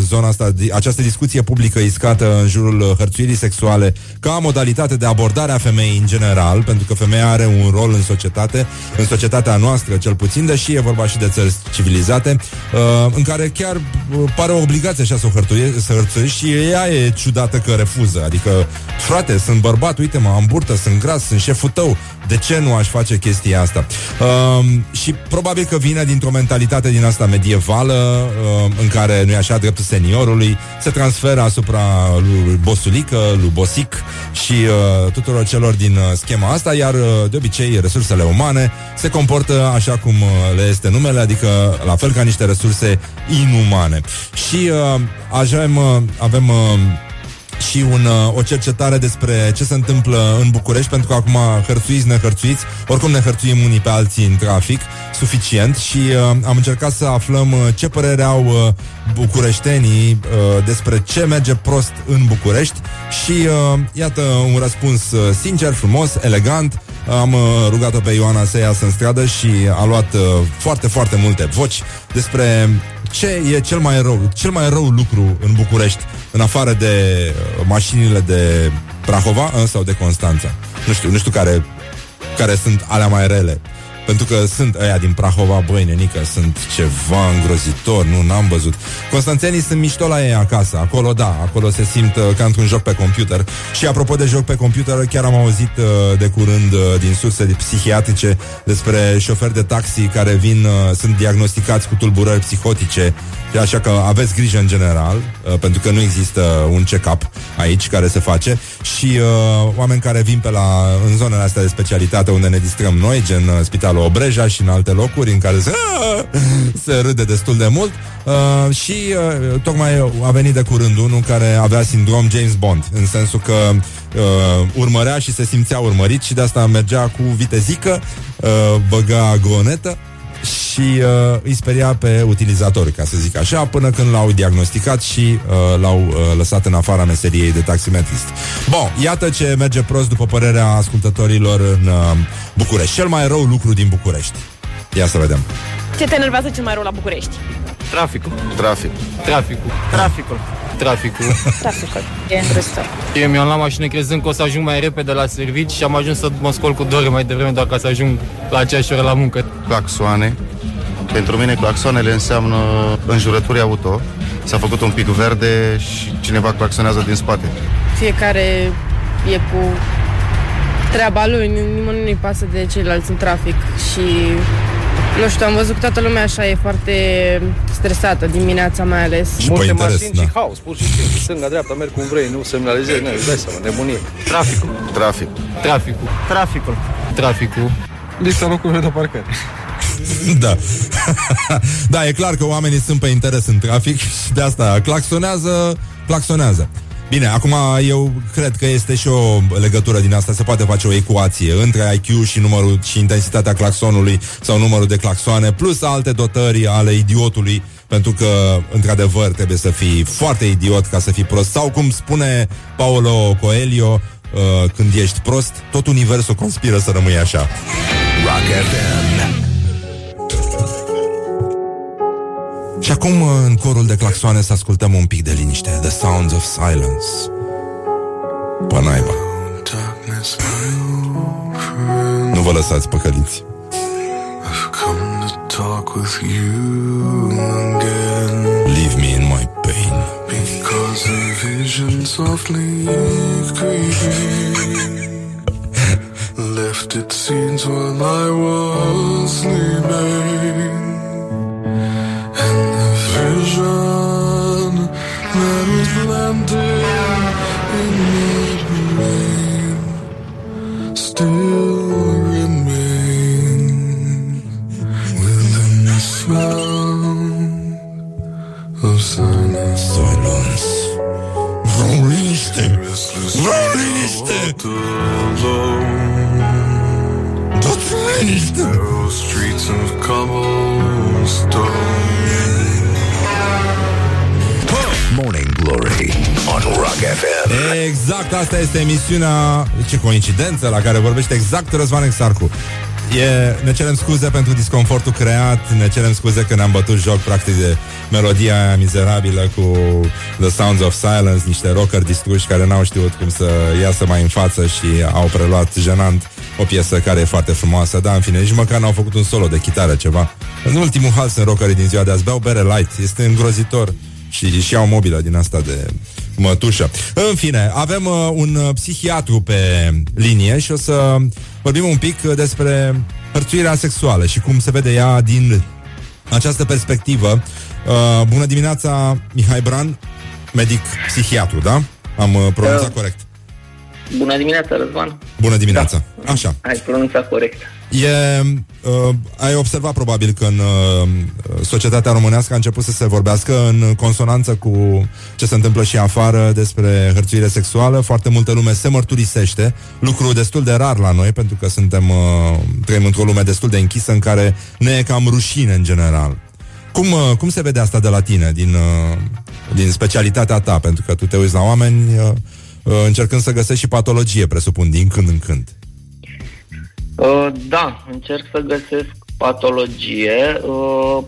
S2: zona asta, di- această discuție publică iscată în jurul uh, hărțuirii sexuale ca modalitate de abordare a femeii în general, pentru că femeia are un rol în societate, în societatea noastră cel puțin, deși e vorba și de țări civilizate, uh, în care chiar uh, pare o obligație așa să o hărțuie, să hărțuiești și ea e ciudată că refuză. Adică, frate, sunt bărbat, uite mă, am burtă, sunt gras, sunt șeful tău. De ce nu aș face chestia asta? Uh, și probabil că vine dintr-o mentalitate din asta medievală, uh, în care, nu-i așa, dreptul seniorului, se transferă asupra lui Bosulică, lui Bosic și uh, tuturor celor din uh, schema asta, iar uh, de obicei resursele umane se comportă așa cum uh, le este numele, adică la fel ca niște resurse inumane. Și uh, avem, uh, avem uh, și un, uh, o cercetare despre ce se întâmplă în București, pentru că acum hărțuiți, nehărțuiți, oricum ne hărțuim unii pe alții în trafic, suficient, și uh, am încercat să aflăm uh, ce părere au uh, bucureștenii uh, despre ce merge prost în București. Și uh, iată un răspuns uh, sincer, frumos, elegant, am uh, rugat-o pe Ioana să iasă în stradă și a luat uh, foarte, foarte multe voci despre ce e cel mai rău, cel mai rău lucru în București, în afară de uh, mașinile de Prahova uh, sau de Constanța. Nu știu, nu știu care, care sunt alea mai rele. Pentru că sunt ăia din Prahova, băi, nenică, sunt ceva îngrozitor, nu, n-am văzut. Constanțenii sunt mișto la ei acasă, acolo da, acolo se simt uh, ca într-un joc pe computer. Și apropo de joc pe computer, chiar am auzit uh, de curând uh, din surse psihiatrice despre șoferi de taxi care vin, uh, sunt diagnosticați cu tulburări psihotice, așa că aveți grijă în general, uh, pentru că nu există un check-up aici care se face și uh, oameni care vin pe la, în zonele astea de specialitate unde ne distrăm noi, gen uh, Spitalul Obreja și în alte locuri în care se, se râde destul de mult. Uh, și uh, tocmai a venit de curând unul care avea sindrom James Bond, în sensul că uh, urmărea și se simțea urmărit și de asta mergea cu vitezică, uh, băga gronetă și uh, îi speria pe utilizatori, ca să zic așa, până când l-au diagnosticat și uh, l-au uh, lăsat în afara meseriei de taximetrist. Bun, iată ce merge prost după părerea ascultătorilor în uh, București. Cel mai rău lucru din București. Ia să vedem.
S4: Ce te enervează cel mai rău la București?
S7: Traficul.
S6: Trafic.
S7: Traficul.
S3: Traficul.
S7: Traficul.
S4: Traficul. E îngrăsitor.
S7: Eu mi-am luat mașină crezând că o să ajung mai repede la servici și am ajuns să mă scol cu două ore mai devreme doar ca să ajung la aceeași oră la muncă.
S10: claxoane. Pentru mine claxoanele înseamnă înjurături auto. S-a făcut un pic verde și cineva claxonează din spate.
S11: Fiecare e cu treaba lui, nimănui nu-i pasă de ceilalți în trafic și nu știu, am văzut că toată lumea așa e foarte stresată dimineața mai ales.
S2: Și
S5: Multe
S2: pe interes,
S5: mașini
S2: da.
S5: și haos, pur și simplu. Stânga, dreapta, merg cum vrei, nu semnalizezi, nu, îți dai seama, nebunie.
S7: Traficul.
S10: Trafic.
S7: Traficul.
S9: Traficul.
S7: Traficul.
S5: Lista locurilor de parcare.
S2: Da. da, e clar că oamenii sunt pe interes în trafic și de asta claxonează, claxonează. Bine, acum eu cred că este și o legătură din asta, se poate face o ecuație între IQ și numărul și intensitatea claxonului sau numărul de claxoane, plus alte dotări ale idiotului, pentru că, într-adevăr, trebuie să fii foarte idiot ca să fii prost. Sau cum spune Paolo Coelho, uh, când ești prost, tot universul conspiră să rămâi așa.
S1: Rock FM.
S2: Și acum, uh, în corul de claxoane, să ascultăm un pic de liniște. The Sounds of Silence. Panaiba. Nu vă lăsați păcăliți. Leave me in my pain.
S12: Because a vision softly creeping left its scenes while I was sleeping,
S2: Vreo liniște! Dați liniște!
S12: Narrow streets of cobblestone.
S1: Morning Glory on Rock FM.
S2: Exact, asta este emisiunea Ce coincidență la care vorbește exact Răzvan Exarcu E, ne cerem scuze pentru disconfortul creat Ne cerem scuze că ne-am bătut joc Practic de melodia aia mizerabilă Cu The Sounds of Silence Niște rockeri distruși care n-au știut Cum să iasă mai în față Și au preluat jenant o piesă care e foarte frumoasă. Dar în fine, nici măcar n-au făcut un solo de chitară ceva. În ultimul hal sunt rockerii din ziua de azi. Beau bere light, este îngrozitor și, și au mobilă din asta de mătușă. În fine, avem uh, un uh, psihiatru pe linie și o să vorbim un pic uh, despre hărțuirea sexuală și cum se vede ea din această perspectivă. Uh, bună dimineața, Mihai Bran, medic psihiatru, da? Am uh, pronunțat
S13: Da.
S2: corect.
S13: Bună dimineața, Răzvan.
S2: Bună dimineața. Așa.
S13: Ai pronunțat corect.
S2: E, uh, ai observat probabil că în uh, societatea românească a început să se vorbească în consonanță cu ce se întâmplă și afară despre hărțuire sexuală. Foarte multă lume se mărturisește, lucru destul de rar la noi, pentru că suntem uh, trăim într-o lume destul de închisă în care ne e cam rușine în general. Cum, uh, cum se vede asta de la tine, din, uh, din specialitatea ta? Pentru că tu te uiți la oameni uh, uh, încercând să găsești și patologie, presupun, din când în când.
S13: Uh, da, încerc să găsesc patologie. Uh,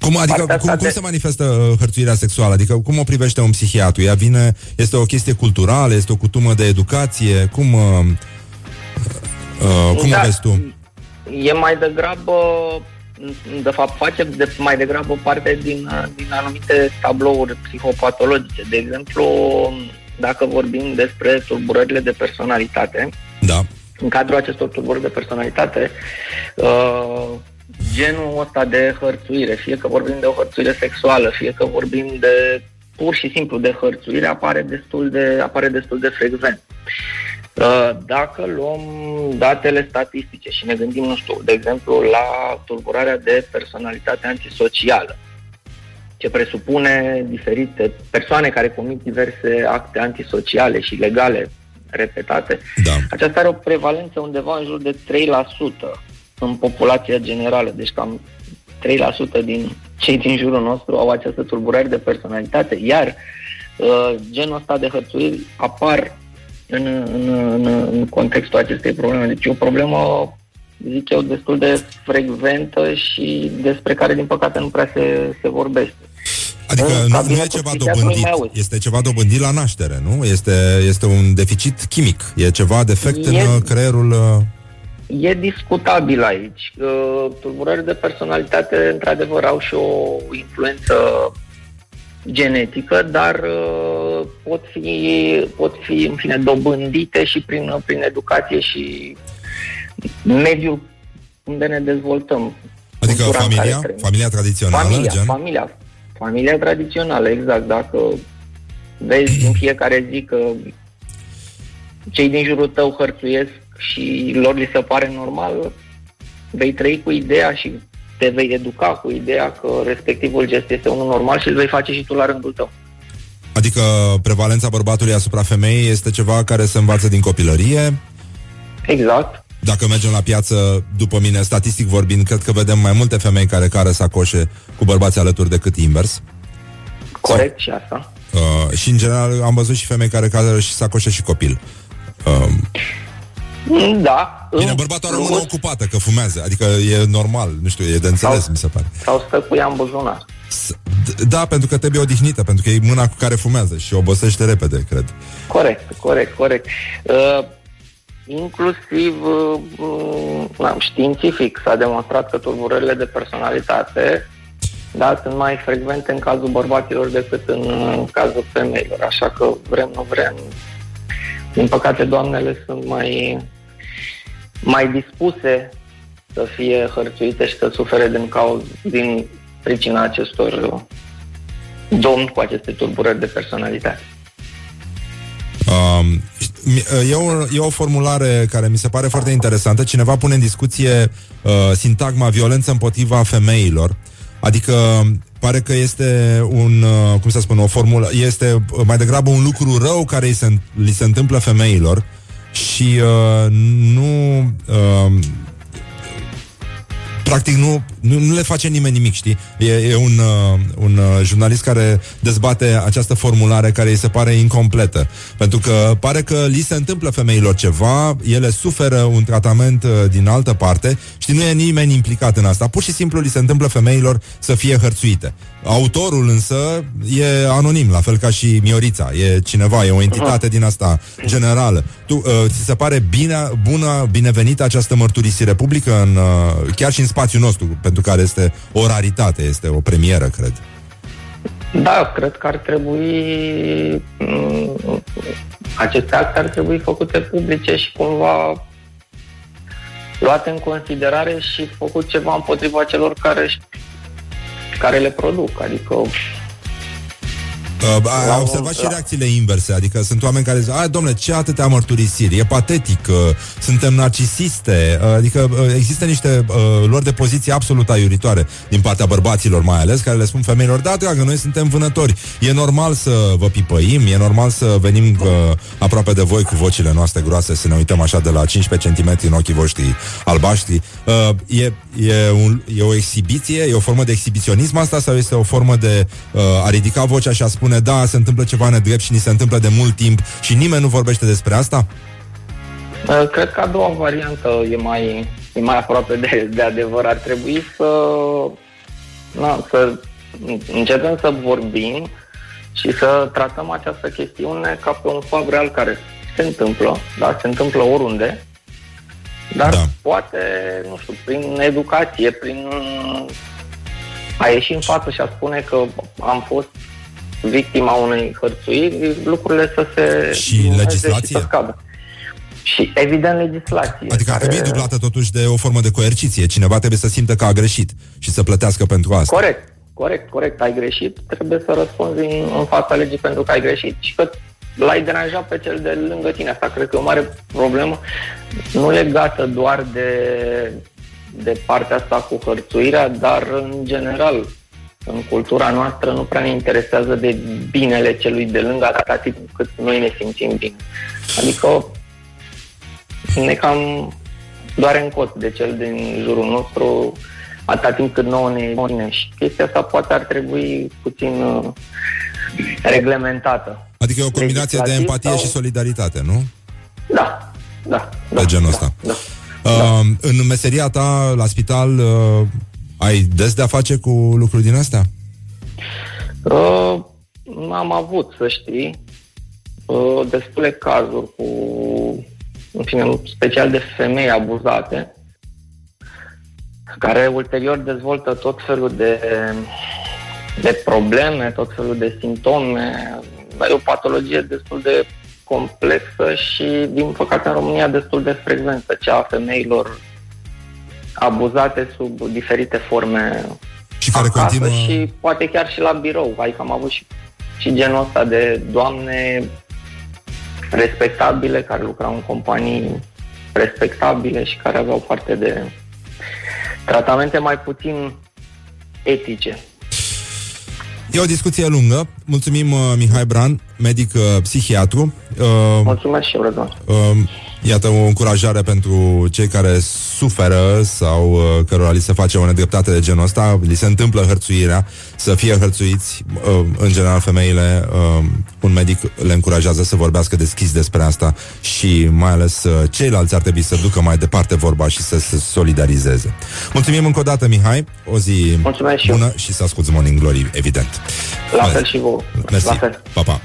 S2: Cum, adică,
S13: Partea
S2: cum,
S13: asta
S2: cum
S13: de-
S2: se manifestă uh, hărțuirea sexuală? Adică cum o privește un psihiatru? Ea vine, este o chestie culturală, este o cutumă de educație? Cum, uh, uh, cum
S13: Da.
S2: o vezi tu?
S13: e mai degrabă, de fapt, face de, mai degrabă parte din, uh, din anumite tablouri psihopatologice. De exemplu, dacă vorbim despre tulburările de personalitate,
S2: Da.
S13: În cadrul acestor tulburări de personalitate, uh, genul ăsta de hărțuire, fie că vorbim de o hărțuire sexuală, fie că vorbim de pur și simplu de hărțuire, apare destul de, apare destul de frecvent. Uh, Dacă luăm datele statistice și ne gândim, nu știu, de exemplu, la tulburarea de personalitate antisocială, ce presupune diferite persoane care comit diverse acte antisociale și legale repetate,
S2: da.
S13: aceasta are o prevalență undeva în jur de 3% în populația generală, deci cam 3% din cei din jurul nostru au această tulburare de personalitate, iar uh, genul ăsta de hărțuiri apar în, în, în, în contextul acestei probleme. Deci e o problemă, zic eu, destul de frecventă și despre care, din păcate, nu prea se, se vorbește.
S2: Adică
S13: în
S2: nu, nu
S13: cabinetul
S2: e ceva
S13: psihiatrului
S2: dobândit,
S13: mai auzi.
S2: este ceva dobândit la naștere, nu? Este, este un deficit chimic, e ceva defect în
S13: E-
S2: uh, creierul... uh,
S13: E discutabil aici. Uh, Tulburări de personalitate, într-adevăr, au și o influență genetică, dar uh, pot fi, pot fi, în fine, dobândite și prin, prin educație și mediul unde ne dezvoltăm.
S2: Adică
S13: cultura în care
S2: familia,
S13: trăim.
S2: familia tradițională,
S13: Familia,
S2: gen?
S13: familia, familia tradițională, exact. Dacă vezi în fiecare zi că cei din jurul tău hărțuiesc și lor li se pare normal, vei trăi cu ideea și te vei educa cu ideea că respectivul gest este unul normal și îl vei face și tu la rândul tău.
S2: Adică prevalența bărbatului asupra femeii este ceva care se învață din copilărie.
S13: Exact.
S2: Dacă mergem la piață, după mine, statistic vorbind, cred că vedem mai multe femei care care sacoșe cu bărbați alături decât invers.
S13: Corect și asta.
S2: Uh, și în general am văzut și femei care care și sacoșe și copil. Uh,
S13: Da.
S2: bine,
S13: în
S2: bărbatul are o
S13: plus,
S2: mână ocupată, că fumează. Adică e normal, nu știu, e de înțeles, mi se pare.
S13: Sau stă cu ea în buzunar.
S2: D- Da, pentru că trebuie odihnită, pentru că e mâna cu care fumează și obosește repede, cred.
S13: Corect, corect, corect. Uh, inclusiv uh, na, științific s-a demonstrat că tulburările de personalitate da, sunt mai frecvente în cazul bărbaților decât în uh, cazul femeilor. Așa că vrem, nu vrem. Din păcate, doamnele sunt mai, mai dispuse să fie hărțuite și să sufere din, cauz, din pricina acestor uh, domni cu aceste tulburări de personalitate.
S2: Um, e, o, e o formulare care mi se pare foarte interesantă. Cineva pune în discuție uh, sintagma violență împotriva femeilor. Adică pare că este un, uh, cum să spun, o formulă, este uh, mai degrabă un lucru rău care îi se, li se întâmplă femeilor și uh, nu uh, practic nu, nu, nu le face nimeni nimic, știi? E, e un, uh, un uh, jurnalist care dezbate această formulare care îi se pare incompletă. Pentru că pare că li se întâmplă femeilor ceva, ele suferă un tratament uh, din altă parte și nu e nimeni implicat în asta. Pur și simplu li se întâmplă femeilor să fie hărțuite. Autorul însă e anonim, la fel ca și Miorița. E cineva, e o entitate din asta generală. Tu, uh, ți se pare bine, bună, binevenită această mărturisire publică în, uh, chiar și în spațiul nostru, pentru care este o raritate, este o premieră, cred.
S13: Da, cred că ar trebui m, aceste acte ar trebui făcute publice și cumva luate în considerare și făcut ceva împotriva celor care care le produc, adică
S2: Uh, ai
S13: La
S2: observat
S13: un-
S2: și reacțiile inverse, adică sunt oameni care zic, a, domnule, ce atâtea mărturisiri, e patetic, uh, suntem narcisiste, uh, adică uh, există niște uh, luări de poziție absolut aiuritoare din partea bărbaților mai ales, care le spun femeilor, da, dragă, noi suntem vânători, e normal să vă pipăim, e normal să venim uh, aproape de voi cu vocile noastre groase, să ne uităm așa de la 15 cm în ochii voștri albaștri. Uh, e, e, un, e o exhibiție, e o formă de exhibiționism asta sau este o formă de uh, a ridica vocea și a spune da, se întâmplă ceva nedrept și ni se întâmplă de mult timp și nimeni nu vorbește despre asta?
S13: Uh, Cred că a doua variantă e mai, e mai aproape de, de adevăr. Ar trebui să, na, să începem să vorbim și să tratăm această chestiune ca pe un fapt real care se întâmplă, da? se întâmplă oriunde, dar da. poate, nu știu, prin educație, prin a ieși în față și a spune că am fost victima unei hărțuiri, lucrurile să se
S2: Și
S13: diminueze
S2: legislație?
S13: Și să scadă. Și evident legislație.
S2: Adică ar trebui dublată totuși de o formă de coerciție. Cineva trebuie să simtă că a greșit și să plătească pentru asta.
S13: Corect, corect, corect. Ai greșit, trebuie să răspunzi în, în fața legii pentru că ai greșit și că l-ai deranjat pe cel de lângă tine. Asta cred că e o mare problemă, nu legată doar de, de partea asta cu hărțuirea, dar în general, în cultura noastră nu prea ne interesează de binele celui de lângă atâta timp cât noi ne simțim bine. Adică ne cam doare în cot de cel din jurul nostru atâta timp cât nouă ne e bine. Și chestia asta poate ar trebui puțin uh, reglementată.
S2: Adică e o combinație de
S13: Legislativ
S2: empatie
S13: sau-
S2: și solidaritate, nu?
S13: Da, da.
S2: De genul ăsta.
S13: Da.
S2: Uh, în meseria ta, la spital, uh, ai des de-a face cu lucruri din astea?
S13: Uh, am avut, să știi, uh, destule cazuri cu, în fine, în special de femei abuzate, care ulterior dezvoltă tot felul de, de probleme, tot felul de simptome. E o patologie destul de complexă și, din păcate, în România destul de frecventă, cea a femeilor abuzate sub diferite forme
S2: Și care
S13: acasă
S2: continuă...
S13: și poate chiar și la birou. Adică am avut și, și genul ăsta de doamne respectabile care lucrau în companii respectabile și care aveau parte de tratamente mai puțin etice.
S2: E o discuție lungă. Mulțumim, uh, Mihai Bran, medic uh, psihiatru. Uh,
S13: Mulțumesc și eu, Răzvan.
S2: uh, iată o încurajare pentru cei care suferă sau uh, cărora li se face o nedreptate de genul ăsta, li se întâmplă hărțuirea, să fie hărțuiți, uh, în general femeile, uh, un medic le încurajează să vorbească deschis despre asta și mai ales uh, ceilalți ar trebui să ducă mai departe vorba și să se solidarizeze. Mulțumim încă o dată, Mihai, o zi
S13: Mulțumesc și eu.
S2: bună și să asculti Morning Glory, evident.
S13: La fel și vouă.
S2: Mersi.
S13: La fel.
S2: Pa, pa.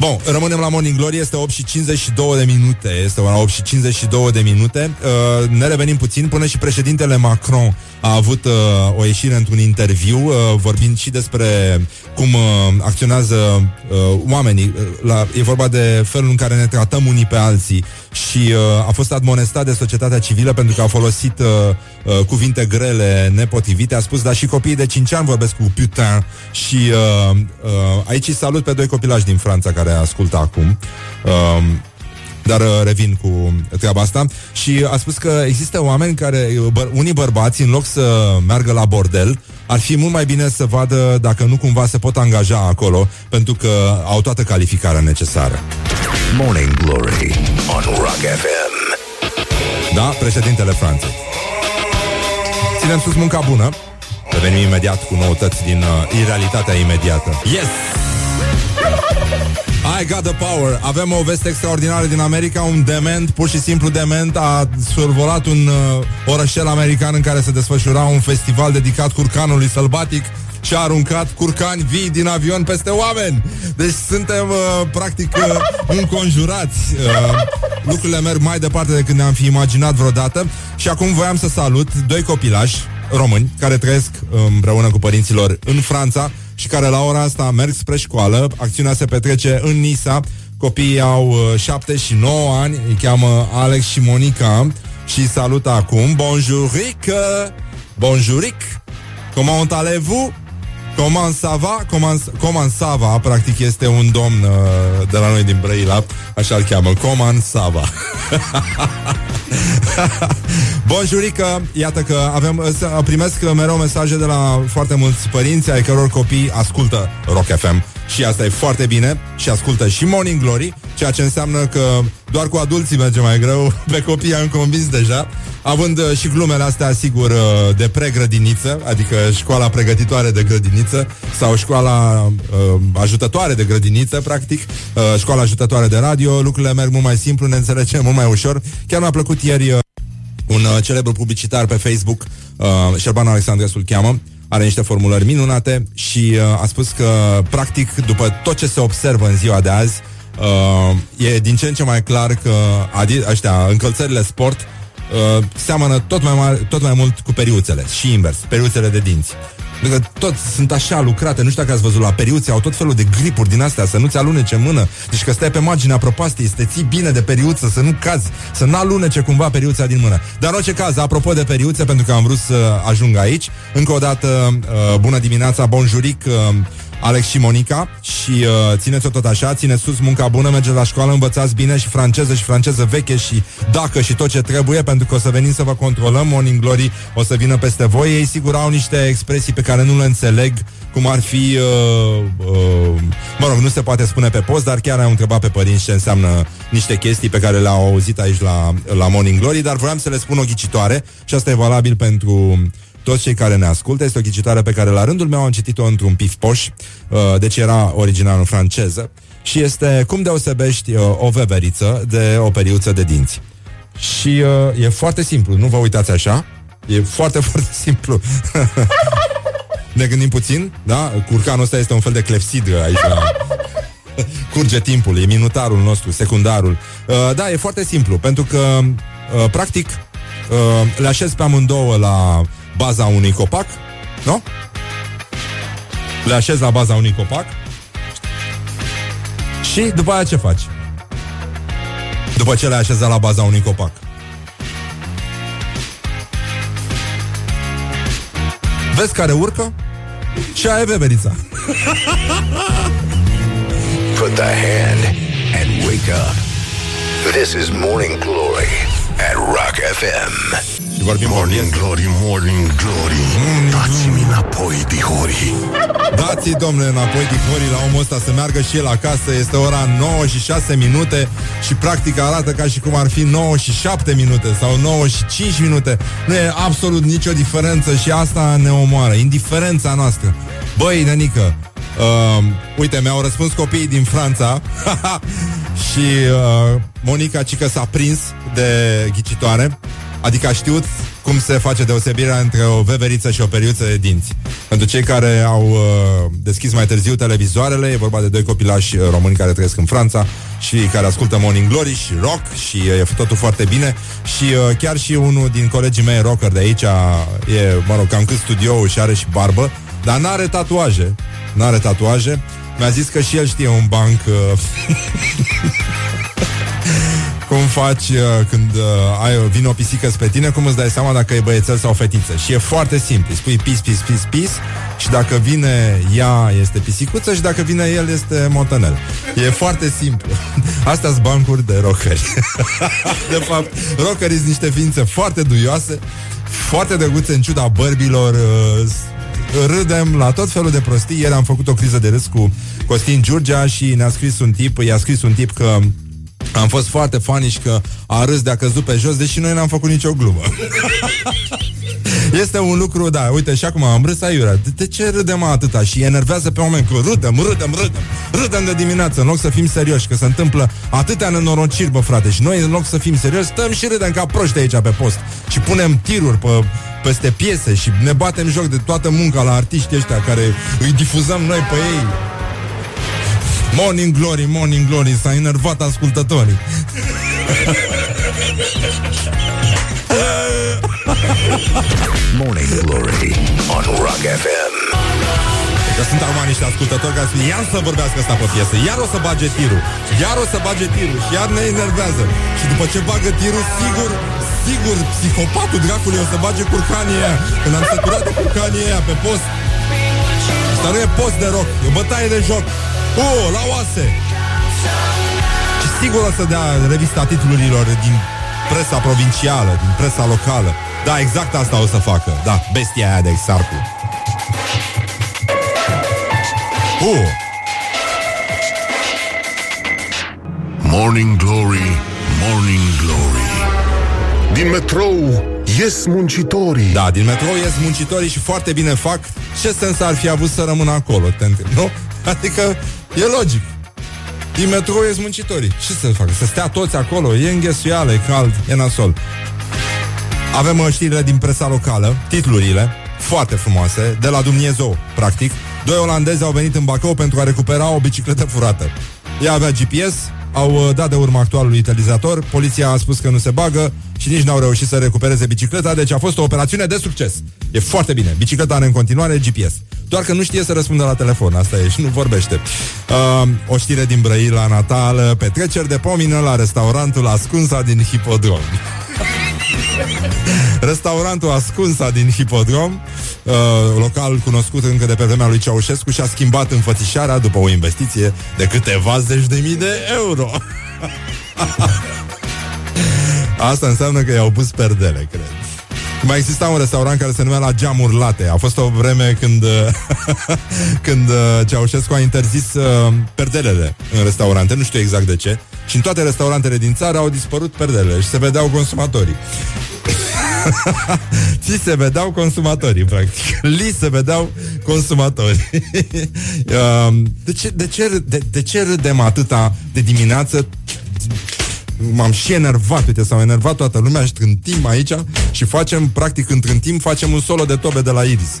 S2: Bun, rămânem la Morning Glory, este 8 și 52 de minute, este ora 8 și 52 de minute. Uh, ne revenim puțin, până și președintele Macron a avut uh, o ieșire într-un interviu, uh, vorbind și despre cum uh, acționează uh, oamenii. Uh, La, e vorba de felul în care ne tratăm unii pe alții și uh, a fost admonestat de societatea civilă pentru că a folosit uh, uh, cuvinte grele, nepotrivite. A spus, dar și copiii de 5 ani vorbesc cu putain și uh, uh, aici îi salut pe doi copilași din Franța care ascultă acum. Uh, dar uh, revin cu treaba asta și a spus că există oameni care, bă, unii bărbați, în loc să meargă la bordel, ar fi mult mai bine să vadă dacă nu cumva se pot angaja acolo, pentru că au toată calificarea necesară.
S1: Morning Glory on Rock FM.
S2: Da? Președintele Franței. Ținem sus munca bună. Revenim imediat cu noutăți din uh, irealitatea imediată. Yes! I got the power. Avem o veste extraordinară din America. Un dement, pur și simplu dement, a survolat un uh, orășel american în care se desfășura un festival dedicat curcanului sălbatic și a aruncat curcani vii din avion peste oameni. Deci suntem uh, practic uh, înconjurați. Uh, lucrurile merg mai departe decât ne-am fi imaginat vreodată și acum voiam să salut doi copilași români care trăiesc uh, împreună cu părinților în Franța și care la ora asta merg spre școală. Acțiunea se petrece în Nisa. Copiii au uh, 7 și 9 ani, îi cheamă Alex și Monica și îi salută acum. Bonjouric! Bonjouric! Comment allez-vous? Comment ça va? Comment, comment ça va? Practic este un domn uh, de la noi din Brăila, așa îl cheamă. Comment ça va? Bonjurică, iată că avem, să- primesc mereu mesaje de la foarte mulți părinți ai căror copii ascultă Rock FM și asta e foarte bine și ascultă și Morning Glory, ceea ce înseamnă că doar cu adulții merge mai greu, pe copii am convins deja, având uh, și glumele astea, sigur, uh, de pregrădiniță, adică școala pregătitoare de grădiniță sau școala uh, ajutătoare de grădiniță, practic, uh, școala ajutătoare de radio, lucrurile merg mult mai simplu, ne înțelegem mult mai ușor. Chiar mi-a plăcut ieri uh, un uh, celebru publicitar pe Facebook, uh, Șerban Alexandrescu îl cheamă, are niște formulări minunate și uh, a spus că, practic, după tot ce se observă în ziua de azi, uh, e din ce în ce mai clar că adi- ăștia, încălțările sport uh, seamănă tot mai, mare, tot mai mult cu periuțele și invers, periuțele de dinți. Pentru că toți sunt așa lucrate, nu știu dacă ați văzut la periuțe, au tot felul de gripuri din astea, să nu-ți alunece în mână. Deci că stai pe marginea propastiei, să te ții bine de periuță, să nu cazi, să nu alunece cumva periuța din mână. Dar în orice caz, apropo de periuțe, pentru că am vrut să ajung aici, încă o dată, uh, bună dimineața, bonjuric, uh, Alex și Monica și uh, țineți-o tot așa, țineți sus munca bună, mergeți la școală, învățați bine și franceză și franceză veche și dacă și tot ce trebuie, pentru că o să venim să vă controlăm, Morning Glory o să vină peste voi. Ei sigur au niște expresii pe care nu le înțeleg, cum ar fi, uh, uh, mă rog, nu se poate spune pe post, dar chiar am întrebat pe părinți ce înseamnă niște chestii pe care le-au auzit aici la, la Morning Glory, dar vreau să le spun o ghicitoare și asta e valabil pentru toți cei care ne ascultă. Este o ghicitoare pe care la rândul meu am citit-o într-un pif-poș, uh, deci era original în franceză, și este cum deosebești uh, o veveriță de o periuță de dinți. Și uh, e foarte simplu, nu vă uitați așa, e foarte, foarte simplu. ne gândim puțin, da? Curcanul ăsta este un fel de clepsidră aici la... Curge timpul, e minutarul nostru, secundarul. Uh, da, e foarte simplu, pentru că, uh, practic, uh, le așez pe amândouă la baza unui copac, nu? Le așez la baza unui copac și după aia ce faci? După ce le-ai așezat la baza unui copac. Vezi care urcă? Și aia e veverița.
S1: Put the hand and wake up. This is Morning Glory at Rock FM.
S2: Vorbim
S12: Morning Glory, Morning Glory Dați-mi înapoi, dihori
S2: Dați-i, domnule, înapoi dihorii la omul ăsta să meargă și el acasă. Este ora 9 și 6 minute și practic arată ca și cum ar fi 9 și 7 minute sau 9 și 5 minute. Nu e absolut nicio diferență și asta ne omoară. Indiferența noastră. Băi, nenică, uh, uite, mi-au răspuns copiii din Franța și uh, Monica Cică s-a prins de ghicitoare. Adică a știut cum se face deosebirea între o veveriță și o periuță de dinți. Pentru cei care au uh, deschis mai târziu televizoarele, e vorba de doi copilași uh, români care trăiesc în Franța și care ascultă Morning Glory și rock și uh, e totul foarte bine și uh, chiar și unul din colegii mei rocker de aici e, mă rog, cam cât studioul și are și barbă, dar n-are tatuaje. N-are tatuaje. Mi-a zis că și el știe un banc uh, cum faci uh, când uh, ai, vine o pisică spre tine, cum îți dai seama dacă e băiețel sau fetiță. Și e foarte simplu. Îi spui pis, pis, pis, pis și dacă vine ea este pisicuță și dacă vine el este motanel. E foarte simplu. Astea sunt bancuri de rockeri. de fapt, rockerii sunt niște ființe foarte duioase, foarte drăguțe în ciuda bărbilor, uh, râdem la tot felul de prostii. Ieri am făcut o criză de râs cu Costin Giurgea și ne-a scris un tip, i-a scris un tip că am fost foarte fanici că a râs de a căzut pe jos, deși noi n-am făcut nicio glumă. este un lucru, da, uite, și acum am râs aiurea. De, de ce râdem atâta? Și enervează pe oameni că râdem, râdem, râdem, râdem de dimineață, în loc să fim serioși, că se întâmplă atâtea nenorociri, bă, frate. Și noi, în loc să fim serioși, stăm și râdem ca proști aici pe post. Și punem tiruri pe, peste piese și ne batem joc de toată munca la artiștii ăștia care îi difuzăm noi pe ei. Morning Glory, Morning Glory, s-a enervat ascultătorii.
S1: Morning Glory on Rock FM.
S2: Că sunt acum niște ascultători care spun Iar să vorbească asta pe piesă, iar o să bage tirul. Iar o să bage tirul. Și iar ne enervează. Și după ce bagă tirul, sigur Sigur, psihopatul dracului o să bage curcanii aia. Când am săturat de curcanii aia pe post. Asta nu e post de rock, e o bătaie de joc Oh, la oase. Și sigur o să dea revista titlurilor din presa provincială, din presa locală. Da, exact asta o să facă. Da, bestia aia de Exarcu Oh,
S12: Morning Glory, Morning Glory. Din metrou ies muncitorii.
S2: Da, din metrou ies muncitorii și foarte bine fac. Ce sens ar fi avut să rămână acolo, te întreb, nu? Adică e logic Din metrou ies muncitorii Ce să facă? Să stea toți acolo? E înghesuială, e cald, e nasol Avem uh, știrile din presa locală Titlurile foarte frumoase De la Dumnezeu, practic Doi olandezi au venit în Bacău pentru a recupera o bicicletă furată Ea avea GPS au uh, dat de urmă actualului utilizator, poliția a spus că nu se bagă și nici n-au reușit să recupereze bicicleta, deci a fost o operațiune de succes. E foarte bine. Bicicleta are în continuare GPS. Doar că nu știe să răspundă la telefon, asta e și nu vorbește. Uh, o știre din Brăila natală, petreceri de pomină la restaurantul Ascunsa din Hipodrom. Restaurantul Ascunsa din Hipodrom, uh, local cunoscut încă de pe vremea lui Ceaușescu, și-a schimbat înfățișarea după o investiție de câteva zeci de mii de euro. Asta înseamnă că i-au pus perdele, cred. Mai exista un restaurant care se numea la Geamuri Late. A fost o vreme când, când uh, Ceaușescu a interzis uh, perdelele în restaurante. Nu știu exact de ce. Și în toate restaurantele din țară au dispărut perdelele și se vedeau consumatorii. Ți se vedeau consumatorii, practic. Li se vedeau consumatorii. Um, de, ce, de, ce, de, de ce râdem atâta de dimineață? M-am și enervat, uite, s-au enervat toată lumea și trântim aici și facem, practic, când trântim, facem un solo de tobe de la Iris.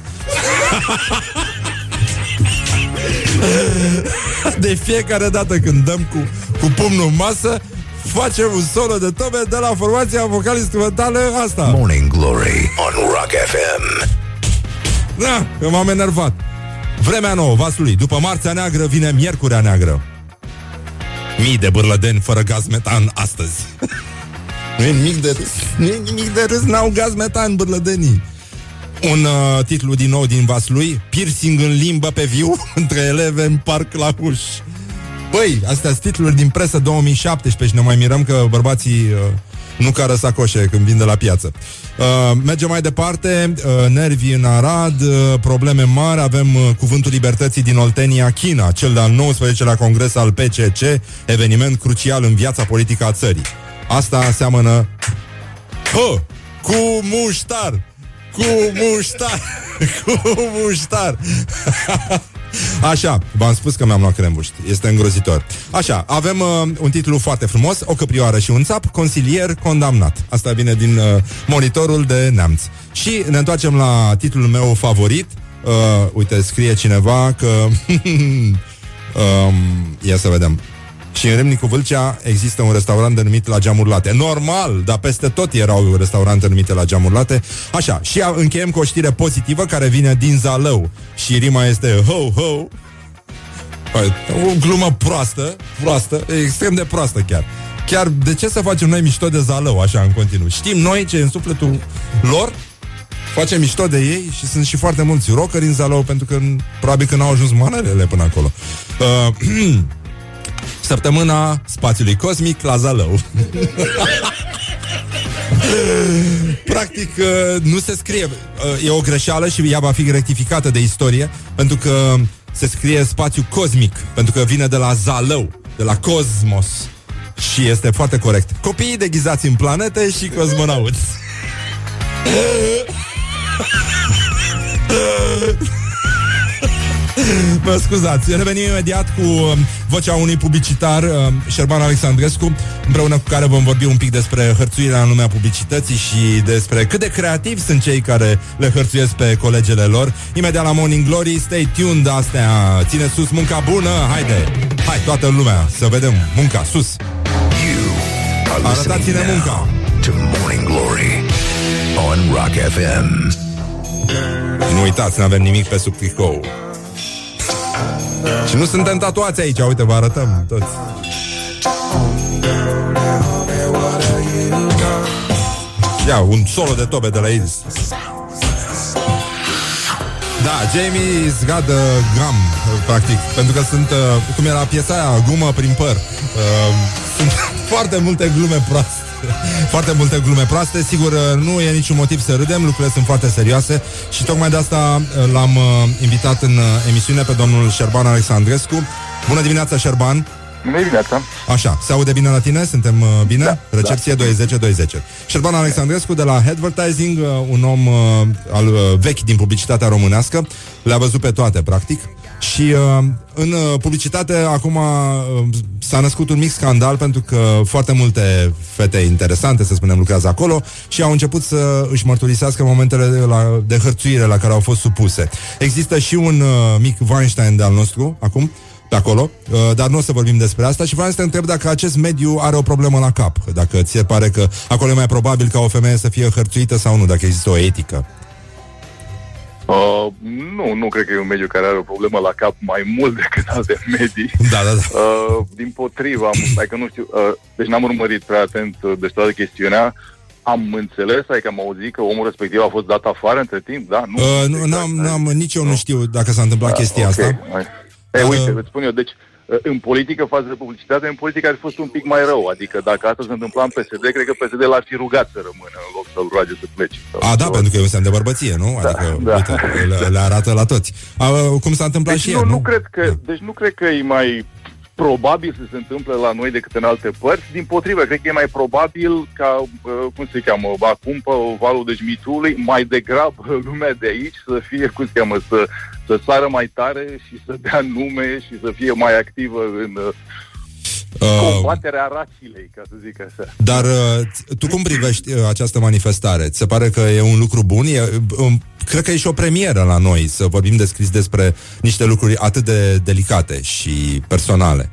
S2: De fiecare dată când dăm cu, cu pumnul în masă, facem un solo de tobe de la formația vocal-instrumentală asta.
S1: Morning Glory on Rock FM.
S2: Da, că m-am enervat. Vremea nouă, vasului. După marțea neagră vine miercurea neagră. Mii de bârlădeni fără gaz metan astăzi. nu e nimic de râs. Nu e nimic de râs, n-au gaz metan bârlădenii. Un uh, titlu din nou din vaslui Piercing în limbă pe viu Între eleve în parc la uș Băi, astea sunt titluri din presă 2017 Și ne mai mirăm că bărbații uh, Nu cară sacoșe când vin de la piață. Uh, Mergem mai departe. Uh, Nervi în Arad uh, Probleme mari. Avem uh, cuvântul libertății din Oltenia, China Cel de-al 19-lea congres al PCC Eveniment crucial în viața politică a țării. Asta seamănă Hă, cu muștar cu muștar Cu muștar Așa, v-am spus că mi-am luat crembuști Este îngrozitor. Așa, avem uh, un titlu foarte frumos O căprioară și un țap, consilier condamnat. Asta vine din uh, monitorul de neamț. Și ne întoarcem la titlul meu favorit. Uh, Uite, scrie cineva că um, Ia să vedem și în Râmnicu Vâlcea există un restaurant denumit La Geamuri Late. Normal, dar peste tot erau restaurante numite La Geamuri Late. Așa, și a- încheiem cu o știre pozitivă care vine din Zalău. Și rima este ho, ho. Păi, O glumă proastă, proastă, extrem de proastă chiar. Chiar de ce să facem noi mișto de Zalău așa în continuu? Știm noi ce e în sufletul lor, facem mișto de ei și sunt și foarte mulți rockeri în Zalău pentru că probabil că n-au ajuns manelele până acolo. Uh, Săptămâna spațiului cosmic la Zalău. Practic, uh, nu se scrie. uh, E o greșeală și ea va fi rectificată de istorie, pentru că se scrie spațiu cosmic, pentru că vine de la Zalău, de la cosmos. Și este foarte corect. Copiii deghizați în planete și cosmonauți. Mă scuzați, revenim imediat cu um, vocea unui publicitar, um, Șerban Alexandrescu, împreună cu care vom vorbi un pic despre hărțuirea în lumea publicității și despre cât de creativi sunt cei care le hărțuiesc pe colegele lor. Imediat la Morning Glory, stay tuned, astea, ține sus munca bună, haide, hai toată lumea să vedem munca sus.
S1: Are listening
S2: Arătați-ne munca.
S1: now to Morning Glory on Rock FM.
S2: Nu uitați, nu avem nimic pe sub tricou. Și nu suntem tatuați aici, uite, vă arătăm toți. Ia, un solo de tobe de la Iris. Da, Jamie's got the gum, practic, pentru că sunt, uh, cum era piesa aia, gumă prin păr. Uh, sunt foarte multe glume proaste. Foarte multe glume proaste Sigur, uh, nu e niciun motiv să râdem Lucrurile sunt foarte serioase Și tocmai de asta uh, l-am uh, invitat în uh, emisiune Pe domnul Șerban Alexandrescu Bună dimineața, Șerban
S14: Bună dimineața!
S2: Așa, se aude bine la tine? Suntem uh, bine? Da, Recepție da. 20 Șerban Alexandrescu de la Advertising, uh, un om uh, al uh, vechi din publicitatea românească, le-a văzut pe toate, practic. Și uh, în uh, publicitate acum uh, s-a născut un mic scandal pentru că foarte multe fete interesante, să spunem, lucrează acolo și au început să își mărturisească momentele de, la, de hărțuire la care au fost supuse. Există și un uh, mic Weinstein de-al nostru, acum, pe acolo, uh, dar nu o să vorbim despre asta și vreau să te întreb dacă acest mediu are o problemă la cap, dacă ți se pare că acolo e mai probabil ca o femeie să fie hărțuită sau nu, dacă există o etică.
S14: Uh, nu, nu cred că e un mediu care are o problemă la cap mai mult decât alte medii.
S2: Da, da, da.
S14: Uh, din potriva, am, adică nu știu, uh, deci n-am urmărit prea atent uh, deci toată chestiunea. Am înțeles, adică am auzit că omul respectiv a fost dat afară între timp, da? Nu,
S2: Uh, nu, n-am, n-am, nici eu nu știu dacă s-a întâmplat chestia
S14: ok.
S2: asta.
S14: Hai. E, uite, îți spun eu, deci uh, în politică față de publicitate, în politică ar fi fost un pic mai rău. Adică dacă asta se întâmpla în PSD, cred că PSD l-ar fi rugat să rămână în loc să-l roage să plece.
S2: A, da, pentru că e un semn de bărbăție, nu? Adică,
S14: da.
S2: uite, le, le arată la toți. A, cum s-a întâmplat
S14: Deci
S2: și
S14: nu,
S2: el,
S14: nu,
S2: nu?
S14: cred că, deci nu cred că e mai probabil să se întâmple la noi decât în alte părți. Din potrivă, cred că e mai probabil ca, uh, cum se cheamă, acum pe valul dejmitului, mai degrabă lumea de aici să fie, cum se cheamă, să, să sară mai tare și să dea nume și să fie mai activă în, uh,
S2: Uh,
S14: combaterea racilei, ca să zic așa.
S2: dar uh, tu cum privești uh, această manifestare? Ți se pare că e un lucru bun? E, um, cred că e și o premieră la noi să vorbim descris despre niște lucruri atât de delicate și personale.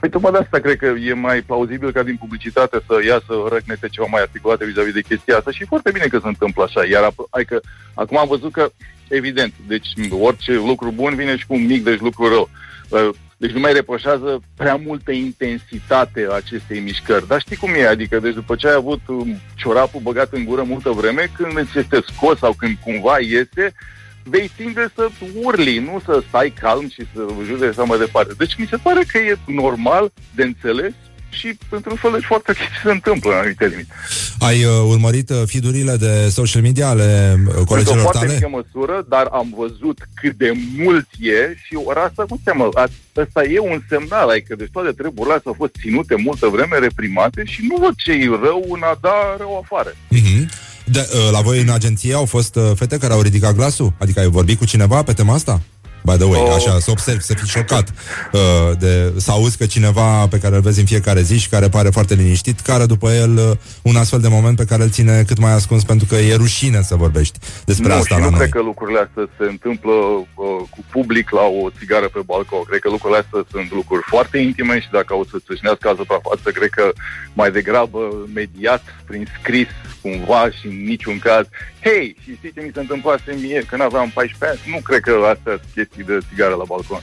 S14: Păi tocmai de asta cred că e mai plauzibil ca din publicitate să iasă răcnete ceva mai articulate vis-a-vis de chestia asta și e foarte bine că se întâmplă așa. Iar ap- hai că acum am văzut că, evident, deci orice lucru bun vine și cu un mic deci lucru rău. Uh, Deci nu mai reproșează prea multă intensitate a acestei mișcări. Dar știi cum e, adică deci după ce ai avut um, ciorapul băgat în gură multă vreme, când îți este scos sau când cumva iese, vei tinde să urli, nu să stai calm și să judeci sau mai departe. Deci mi se pare că e normal de înțeles și într-un fel de foarte ok ce se întâmplă în anumite limite.
S2: Ai uh, urmărit uh, feed-urile de social media ale uh,
S14: Într-o
S2: colegilor
S14: foarte
S2: tale?
S14: mică măsură, dar am văzut cât de mult e și ora asta, cum se cheamă, A- ăsta e un semnal, adică deci toate treburile astea au fost ținute multă vreme, reprimate și nu văd ce e rău în a da rău afară.
S2: Mhm. De, uh, la voi în agenție au fost uh, fete care au ridicat glasul? Adică ai vorbit cu cineva pe tema asta? By the way,
S14: Oh.
S2: așa, să observi, să fii șocat uh, de, Să auzi că cineva pe care îl vezi în fiecare zi Și care pare foarte liniștit Care după el uh, un astfel de moment pe care îl ține cât mai ascuns Pentru că e rușine să vorbești despre
S14: nu,
S2: asta
S14: și
S2: la
S14: nu
S2: noi
S14: cred că lucrurile astea se întâmplă uh, cu public la o țigară pe balcon. Cred că lucrurile astea sunt lucruri foarte intime și dacă o să țâșnească asupra față, cred că mai degrabă mediat, prin scris, cumva și în niciun caz. Hei, și știi ce mi se întâmplase mie când aveam 14 ani? Nu cred că astea sunt chestii de țigară la balcon.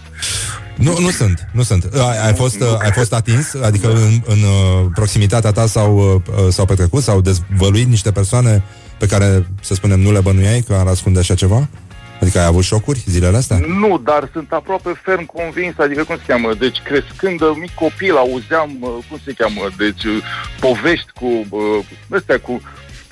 S2: Nu, nu sunt, nu sunt ai, ai, fost, uh, ai fost atins? Adică în, în uh, proximitatea ta s-au, uh, uh, s-au petrecut S-au dezvăluit niște persoane Pe care, să spunem, nu le bănuiai Că ar ascunde așa ceva? Adică ai avut șocuri zilele astea?
S14: Nu, dar sunt aproape ferm convins, adică cum se cheamă, deci crescând uh, mic copil auzeam, uh, cum se cheamă, deci uh, povești cu, uh, astea, cu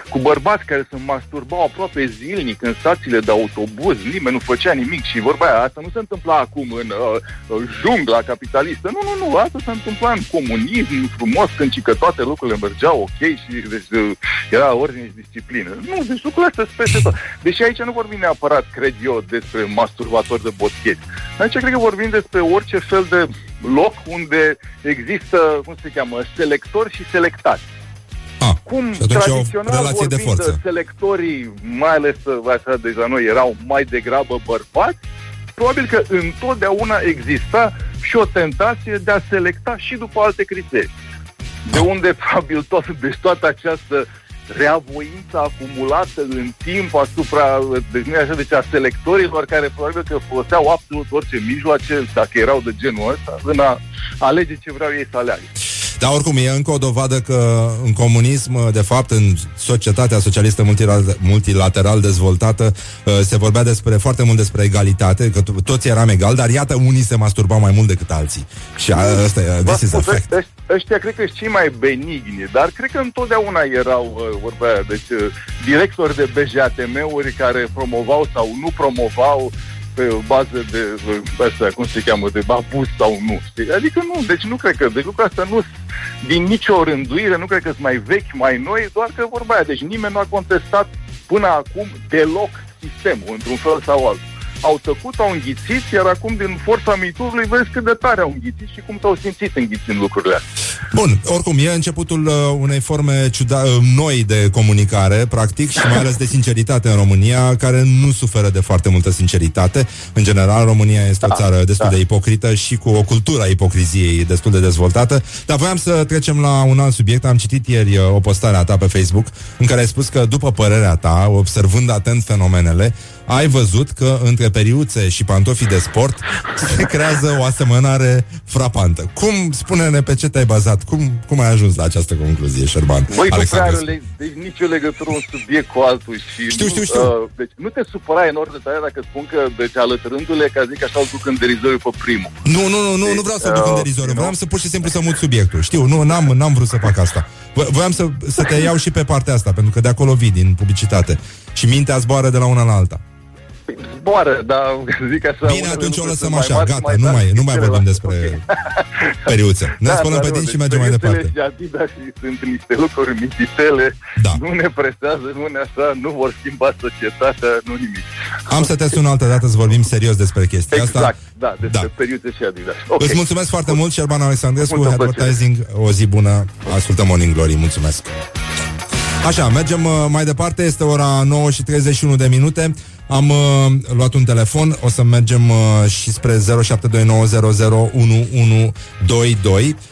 S14: cu bărbați care se masturbau aproape zilnic în stațiile de autobuz, nimeni nu făcea nimic și vorba aia, asta nu se întâmpla acum în uh, uh, jungla capitalistă, nu, nu, nu, asta se întâmpla în comunism frumos, când și că toate lucrurile mergeau ok și deci, uh, era ordine și disciplină. Nu, deci lucrurile astea sunt peste tot. Deși aici nu vorbim neapărat, cred eu, despre masturbatori de boscheti. Aici cred că vorbim despre orice fel de loc unde există, cum se cheamă, selectori și selectați.
S2: Ah,
S14: Cum
S2: și atunci e o
S14: tradițional
S2: relație de
S14: vorbind,
S2: forță.
S14: selectorii, mai ales uh, așa de la noi, erau mai degrabă bărbați, probabil că întotdeauna exista și o tentație de a selecta și după alte criterii. De unde, probabil, tot, deci toată această reavoință acumulată în timp asupra, deci nu e așa, deci a selectorilor care probabil că foloseau absolut orice mijloace, dacă erau de genul ăsta, în a alege ce vreau ei să aleagă.
S2: Dar oricum e încă o dovadă că în comunism, de fapt, în societatea socialistă multilateral, multilateral dezvoltată, uh, se vorbea despre foarte mult despre egalitate, că to- toți eram egali, dar iată, unii se masturbau mai mult decât alții. Și a- ăsta e,
S14: V-am
S2: this is a
S14: spus,
S2: fact.
S14: ăștia- Ăștia cred că sunt cei mai benigni, dar cred că întotdeauna erau, uh, vorba aia, deci uh, directori de BJATM-uri care promovau sau nu promovau pe bază de, uh, astea, cum se cheamă, de abuz sau nu. Știi? Adică nu, deci nu cred că, deci lucrurile astea nu sunt din nicio rânduire, nu cred că sunt mai vechi, mai noi, doar că vorba aia, deci nimeni nu a contestat până acum deloc sistemul, într-un fel sau altul. Au tăcut, au înghițit, iar acum din forța miturului vezi cât de tare au înghițit și cum s-au simțit înghițind lucrurile astea.
S2: Bun, oricum, e începutul uh, unei forme ciuda, uh, noi de comunicare, practic, și mai ales de sinceritate în România, care nu suferă de foarte multă sinceritate. În general, România este o țară destul de ipocrită și cu o cultură a ipocriziei destul de dezvoltată. Dar voiam să trecem la un alt subiect. Am citit ieri uh, o postare a ta pe Facebook în care ai spus că, după părerea ta, observând atent fenomenele, ai văzut că între periuțe și pantofii de sport se creează o asemănare frapantă. Cum, spune-ne pe ce te-ai bazat? Cum, cum ai ajuns la această concluzie, Șerban?
S14: Băi, nu prea
S2: Alexandru?
S14: are le- deci nicio legătură un subiect cu altul și
S2: Știu,
S14: nu,
S2: știu, știu.
S14: Uh, deci nu te supărai în orice tare dacă spun că, deci alătărându-le, ca zic așa, îl duc în derizoriu pe primul.
S2: Nu, nu, nu, nu, nu vreau să duc în
S14: Uh,
S2: derizoriu. Vreau să pur și simplu să mut subiectul. Știu, nu, n-am, n-am vrut să fac asta. Vo- Voiam să, să te iau și pe partea asta, pentru că de acolo vii, din publicitate. Și mintea zboară de la una la alta.
S14: Zboară, dar zic așa...
S2: Bine,
S14: unele
S2: atunci o
S14: lucruri
S2: lăsăm
S14: sunt
S2: așa,
S14: mari,
S2: gata,
S14: mai
S2: nu
S14: tari
S2: mai,
S14: decât
S2: nu mai vorbim
S14: celelalte.
S2: despre periuțe. Ne spălăm pe
S14: da,
S2: dinți și
S14: deci
S2: mergem mai
S14: periuțele
S2: departe.
S14: și Adidas și sunt niște lucruri mititele,
S2: Da.
S14: nu ne presează, nu ne așa, nu vor schimba societatea, nu nimic.
S2: Am să te sun altă dată să vorbim serios despre chestia asta.
S14: Exact, da, despre periuțe și Adidas. Ok.
S2: Îți mulțumesc foarte mult, Șerban Alexandrescu,
S14: Multă plăcere.
S2: Advertising, o zi bună, ascultăm Morning Glory, mulțumesc. Așa, mergem uh, mai departe, este ora 9 și 31 de minute. Am uh, luat un telefon, o să mergem uh, și spre 0729001122.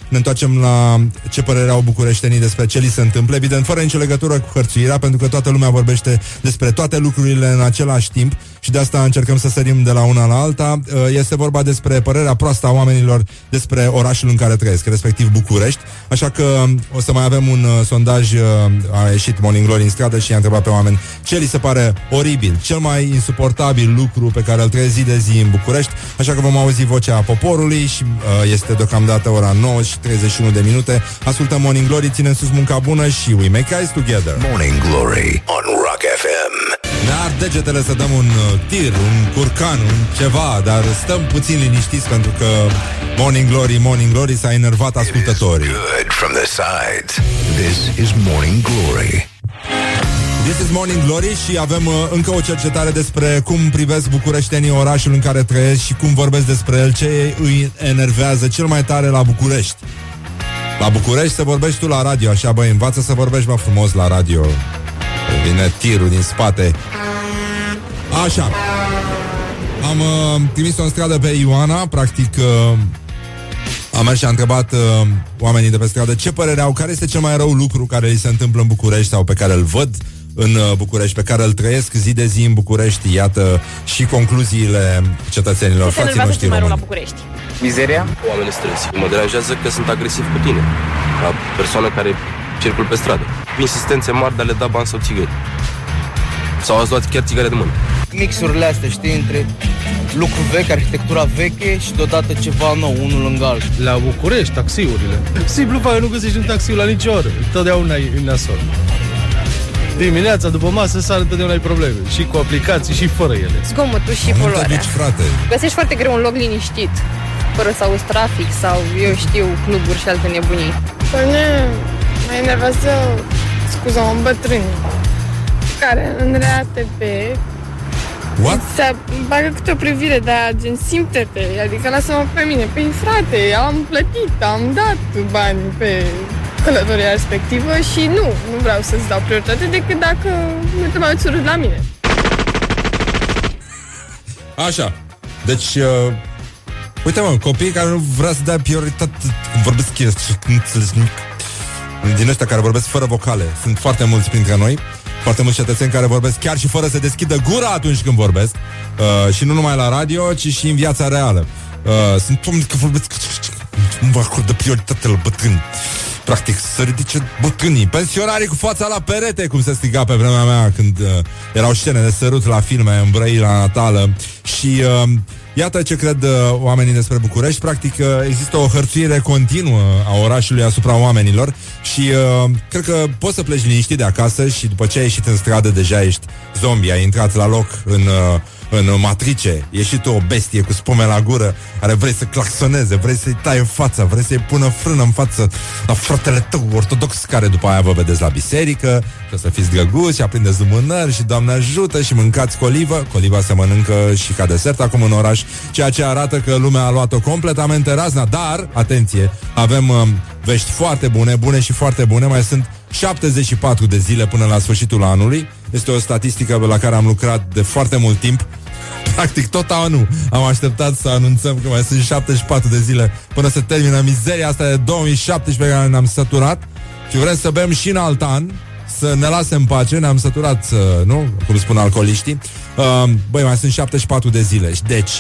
S2: Ne întoarcem la ce părere au bucureștenii despre ce li se întâmplă. Evident, fără nicio legătură cu hărțuirea, pentru că toată lumea vorbește despre toate lucrurile în același timp și de asta încercăm să sărim de la una la alta. Uh, Este vorba despre părerea proastă a oamenilor despre orașul în care trăiesc, respectiv București. Așa că um, o să mai avem un uh, sondaj, uh, a ieșit Morning Glory în stradă și i-a întrebat pe oameni ce li se pare oribil, cel mai insuportabil lucru pe care îl trăiesc zi de zi în București. Așa că vom auzi vocea poporului și uh, este deocamdată ora 9 și 31 de minute. Ascultăm Morning Glory, ținem sus munca bună și we make eyes together.
S1: Morning Glory on Rock FM.
S2: Ne ard degetele să dăm un uh, tir, un curcan, un ceva, dar stăm puțin liniștiți pentru că Morning Glory, Morning Glory s-a enervat ascultătorii.
S1: Good from the sides. This is Morning Glory.
S2: This is Morning Glory și avem uh, încă o cercetare despre cum privesc bucureștenii orașul în care trăiesc și cum vorbesc despre el, ce îi enervează cel mai tare la București. La București să vorbești tu la radio, așa băi, învață să vorbești mă frumos la radio. Vine tirul din spate. Așa. Am uh, trimis-o în stradă pe Ioana, practic uh, am mers și am întrebat uh, oamenii de pe stradă ce părere au, care este cel mai rău lucru care li se întâmplă în București sau pe care îl văd în uh, București, pe care îl trăiesc zi de zi în București, iată și concluziile cetățenilor,
S4: Ce te
S2: frații
S4: enervează
S2: noștri
S4: cel mai rău la
S2: români.
S4: București?
S6: Mizeria? Oamenii strânsi. Mă deranjează că sunt agresiv cu tine. Ca persoană care circul pe stradă. Insistențe mari de a le da bani sau țigări. Sau ați luat chiar țigare de mână.
S15: mixurile astea, știi, între lucru vechi, arhitectura veche și deodată ceva nou, unul lângă altul.
S16: La București, taxiurile. Simplu fac, nu găsești un taxi la nicio oră. Totdeauna e e nasol. Dimineața, după masă, sar întotdeauna ai probleme. Și cu aplicații, și fără ele.
S8: Zgomotul și
S2: Nu te
S8: poluarea.
S2: duci, frate.
S8: Găsești foarte greu un loc liniștit, fără să auzi trafic sau, eu știu, cluburi și alte nebunii.
S11: Pe mine mă enervează, scuza-mă, bătrâni care în RATP
S2: What?
S11: se bagă câte o privire de aia, gen simte-te, adică lasă-mă pe mine. Păi frate, am plătit, am dat bani pe călătoria respectivă și nu, nu vreau să-ți dau prioritate decât dacă nu te mai uiți urât la mine.
S2: Așa. Deci, uh, uite mă, copiii care nu vrea să dea prioritate, cum vorbesc ei, nu înțeles nimic. Din ăștia care vorbesc fără vocale. Sunt foarte mulți printre noi. Foarte mulți cetățeni care vorbesc chiar și fără să deschidă gura atunci când vorbesc. Uh, și nu numai la radio, ci și în viața reală. Uh, sunt oameni care vorbesc nu vă acordă prioritate la bătrâni. Practic, să ridice bătrânii. Pensionarii cu fața la perete, cum se striga pe vremea mea când uh, erau scene de sărut la filme, în Brăila natală. Și uh, iată ce cred uh, oamenii despre București. Practic, uh, există o hărțuire continuă a orașului asupra oamenilor și uh, cred că poți să pleci liniștit de acasă și după ce ai ieșit în stradă deja ești zombie, ai intrat la loc în... Uh, în matrice, ești și tu o bestie cu spume la gură, care vrei să claxoneze, vrei să-i tai în fața, vrei să-i pună frână în față la fratele tău ortodox, care după aia vă vedeți la biserică, și o să fiți drăguți și aprindeți lumânări și Doamne ajută și mâncați colivă. Coliva se mănâncă și ca desert acum în oraș, ceea ce arată că lumea a luat-o completamente razna, dar, atenție, avem um, vești foarte bune, bune și foarte bune, mai sunt 74 de zile până la sfârșitul anului. Este o statistică la care am lucrat de foarte mult timp. Practic tot anul am așteptat să anunțăm că mai sunt 74 de zile până se termină mizeria asta de 2017 pe care ne-am săturat și vrem să bem și în alt an să ne lase în pace, ne-am săturat, să, nu? Cum spun alcooliștii. Uh, băi, mai sunt 74 de zile. Și Deci,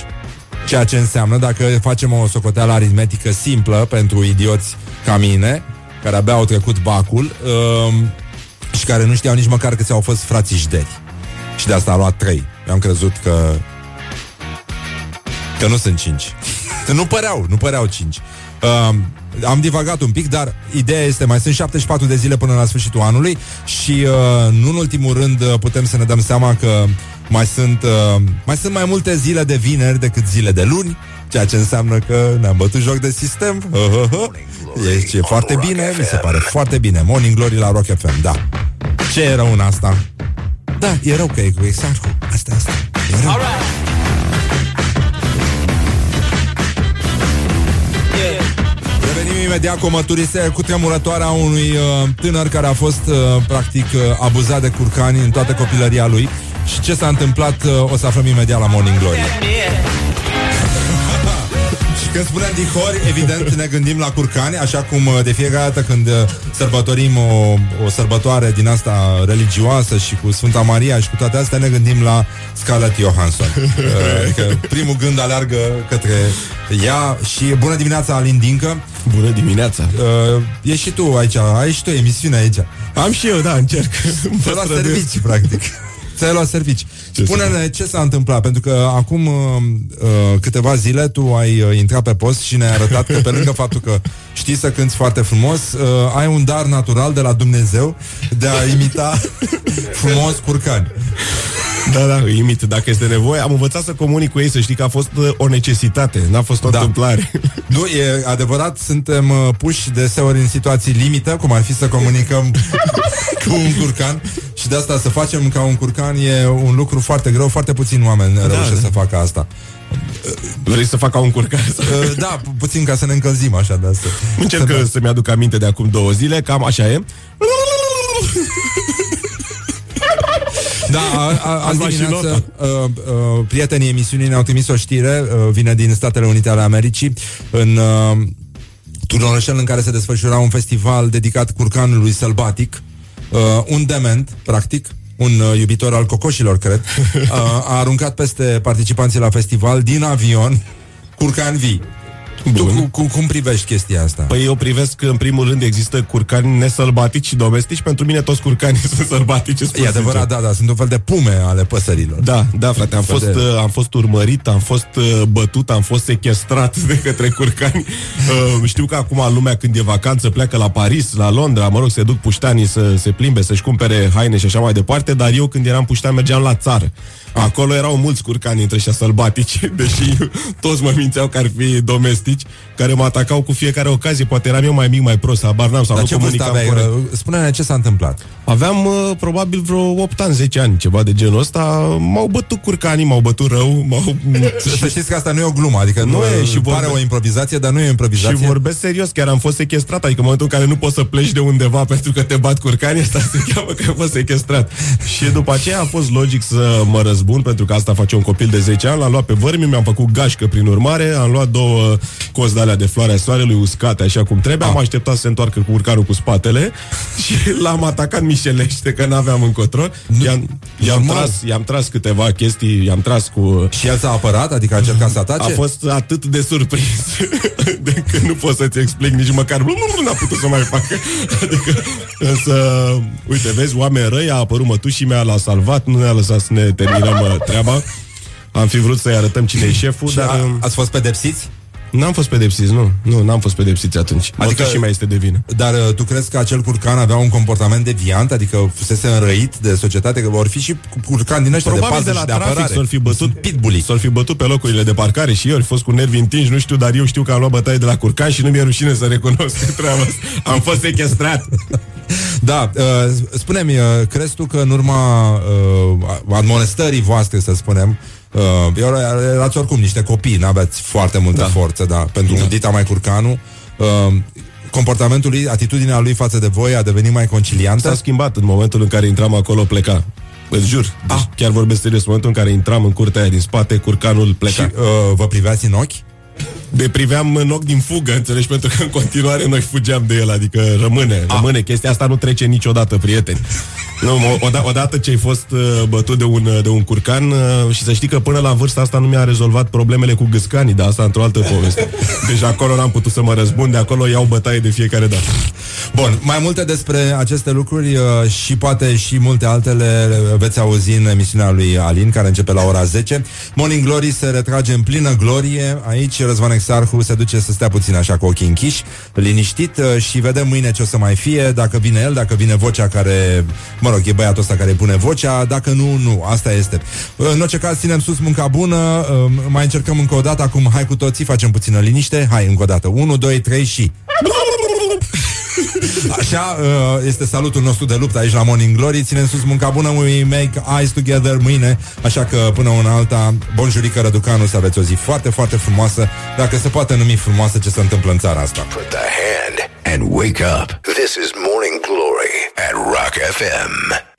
S2: ceea ce înseamnă, dacă facem o socoteală aritmetică simplă pentru idioți ca mine, care abia au trecut bacul uh, și care nu știau nici măcar că ți-au fost frații jderi. Și de asta a luat 3. Eu am crezut că că nu sunt 5. nu păreau, nu păreau 5. Uh, am divagat un pic, dar ideea este mai sunt 74 de zile până la sfârșitul anului și uh, nu în ultimul rând uh, putem să ne dăm seama că mai sunt, uh, mai sunt mai multe zile de vineri decât zile de luni, ceea ce înseamnă că ne-am bătut joc de sistem. Uh, uh, uh. E, e foarte bine, mi se pare foarte bine. Morning Glory la Rock FM, da. Ce e rău în asta? Da, e rău că e cu Exarhu. Asta, asta. E rău. Revenim imediat cu o mărturisire cu tremurătoarea unui uh, tânăr care a fost uh, practic uh, abuzat de curcani în toată copilăria lui. Și ce s-a întâmplat uh, o să aflăm imediat la Morning Glory. Și când spunem dihori, evident ne gândim la curcani, așa cum uh, de fiecare dată când uh, sărbătorim o, o sărbătoare din asta religioasă și cu Sfânta Maria și cu toate astea, ne gândim la Scarlett Johansson. Uh, Adică primul gând aleargă către ea și bună dimineața, Alin Dincă.
S17: Bună dimineața.
S2: Uh, e și tu aici, ai și tu emisiune aici.
S17: Am și eu, da, încerc.
S2: Ți-ai luat servicii, practic. Ți-ai luat servici. Spune-ne ce s-a întâmplat, pentru că acum uh, uh, câteva zile tu ai uh, intrat pe post și ne-ai arătat că pe lângă faptul că știi să cânti foarte frumos, uh, ai un dar natural de la Dumnezeu de a imita frumos curcani.
S17: Da, da, îi imit dacă este nevoie. Am învățat să comunic cu ei, să știi că a fost uh, o necesitate, n-a fost o da. întâmplare.
S2: Nu, e adevărat, suntem uh, puși deseori în situații limită, cum ar fi să comunicăm cu un curcan și de asta să facem ca un curcan e un lucru foarte greu, foarte puțini oameni da, reușesc
S17: da.
S2: să facă asta.
S17: Vrei să fac ca un curcan?
S2: Uh, Da, pu- puțin ca să ne încălzim așa de asta.
S17: Încerc să să-mi aduc aminte de acum două zile, cam așa e.
S2: Da, a, a, azi
S17: luat și
S2: dimineață uh, uh, prietenii emisiunii ne-au trimis o știre, uh, vine din Statele Unite ale Americii, în uh, un orășel în care se desfășura un festival dedicat curcanului sălbatic, uh, un dement, practic, un uh, iubitor al cocoșilor, cred, uh, a aruncat peste participanții la festival din avion curcan vii. Tu cu, cu, cum privești chestia asta?
S17: Păi eu privesc că în primul rând există curcani nesălbatici și domestici. Pentru mine toți curcanii sunt sălbatici. spun
S2: E adevărat,
S17: sincer.
S2: da, da, sunt un fel de pume ale păsărilor.
S17: Da, da, frate, am
S2: Un fel
S17: fost,
S2: de-
S17: uh, am fost urmărit, am fost uh, bătut, am fost sequestrat de către curcani. Uh, știu că acum lumea când e vacanță pleacă la Paris, la Londra, mă rog, se duc puștanii să se plimbe, să-și cumpere haine și așa mai departe, dar eu când eram puștan mergeam la țară. Acolo erau mulți curcani între ăștia sălbatici, deși toți mă mințeau că ar fi domestici, care mă atacau cu fiecare ocazie. Poate eram eu mai mic, mai prost, habar n-am sau
S2: Dar
S17: nu
S2: ce vârstă
S17: comunicam
S2: aveai?
S17: corect.
S2: Uh, Spune-ne ce s-a întâmplat.
S17: Aveam uh, probabil vreo 8 ani, 10 ani, ceva de genul ăsta. M-au bătut curcanii, m-au bătut rău, m-au...
S2: Să, să știți că asta nu e o glumă, adică nu,
S17: Nu e,
S2: e,
S17: și
S2: și pare
S17: vorbe-
S2: o improvizație, dar nu e o improvizație.
S17: Și vorbesc serios, chiar am fost sequestrat, adică în momentul în care nu poți să pleci de undeva pentru că te bat curcanii, asta se cheamă că ai fost sequestrat. Și după aceea a fost logic să mă răzbun, pentru că asta face un copil de 10 ani, l-am luat pe vărmi, mi-am făcut gașcă prin urmare, am luat două cozi de alea de floarea soarelui uscate așa cum trebuie, am așteptat să se întoarcă cu urcarul cu spatele și l-am atacat mișelește, că n-aveam încotro. I-am, i-am,
S2: Normal.
S17: tras, i-am tras câteva chestii, i-am tras cu...
S2: Și el s-a apărat, adică a încercat să atace?
S17: A fost atât de surprins de că nu pot să-ți explic nici măcar nu, nu, n-a putut să mai facă. Adică, însă, uite, vezi, oameni răi, a apărut mătușii mea, l-a salvat, nu ne-a lăsat să ne terminăm uh, treaba. Am fi vrut să-i arătăm cine e șeful,
S2: Și
S17: dar...
S2: a,
S17: uh,
S2: ați fost pedepsiți?
S17: N-am fost pedepsiți, nu. Nu, n-am fost pedepsiți atunci. Adică și mai este de vină.
S2: Dar uh, tu crezi că acel curcan avea un comportament deviant, adică fusese înrăit de societate, că vor fi și curcan din ăștia
S17: Probabil
S2: de
S17: de
S2: pază
S17: la
S2: și de
S17: trafic
S2: apărare.
S17: s-or fi bătut
S2: pitbully.
S17: S-or fi bătut pe locurile de parcare și eu Au fost cu nervi întinși, nu știu, dar eu știu că am luat bătaie de la curcan și nu mi-e rușine să recunosc treaba asta. Am fost sequestrat.
S2: Da, uh, spune-mi, uh, crezi tu că în urma uh, admonestării voastre, să spunem, uh, eu, erați oricum niște copii, n-aveați foarte multă
S17: Da.
S2: forță, da, pentru da. Dita mai curcanu, uh, comportamentul lui, atitudinea lui față de voi a devenit mai conciliantă?
S17: S-a schimbat în momentul în care intram acolo, pleca. Îți jur. Deci
S2: Ah.
S17: chiar vorbesc serios. În momentul în care intram în curtea aia din spate, curcanul pleca.
S2: Și uh, vă priveați în ochi?
S17: De priveam în ochi din fugă, înțelegi? Pentru că în continuare noi fugeam de el, adică rămâne,
S2: Ah.
S17: rămâne. Chestia asta nu trece niciodată, prieteni. Nu, o- oda- odată ce ai fost uh, bătut de un, uh, de un curcan uh, și să știi că până la vârsta asta nu mi-a rezolvat problemele cu gâscanii, dar asta într-o altă poveste. Deci acolo n-am putut să mă răzbun, de acolo iau bătaie de fiecare dată.
S2: Bun, mai multe despre aceste lucruri uh, și poate și multe altele le veți auzi în emisiunea lui Alin, care începe la ora 10. Morning Glory se retrage în plină glorie. Aici Răzvan Exarhu se duce să stea puțin așa cu ochii închiși, liniștit uh, și vedem mâine ce o să mai fie, dacă vine el, dacă vine vocea care, mă rog, e băiatul ăsta care pune vocea, dacă nu, nu, asta este. În orice caz, ținem sus munca bună, uh, mai încercăm încă o dată, acum hai cu toții, facem puțină liniște, hai încă o dată, 1, 2, 3 și... Așa uh, este salutul nostru de luptă aici la Morning Glory Ținem sus munca bună, we make eyes together mâine Așa că până una alta Bonjurică Răducanu, să aveți o zi foarte, foarte frumoasă Dacă se poate numi frumoasă ce se întâmplă în țara asta
S1: Put the hand and wake up. This is Morning Glory at Rock FM.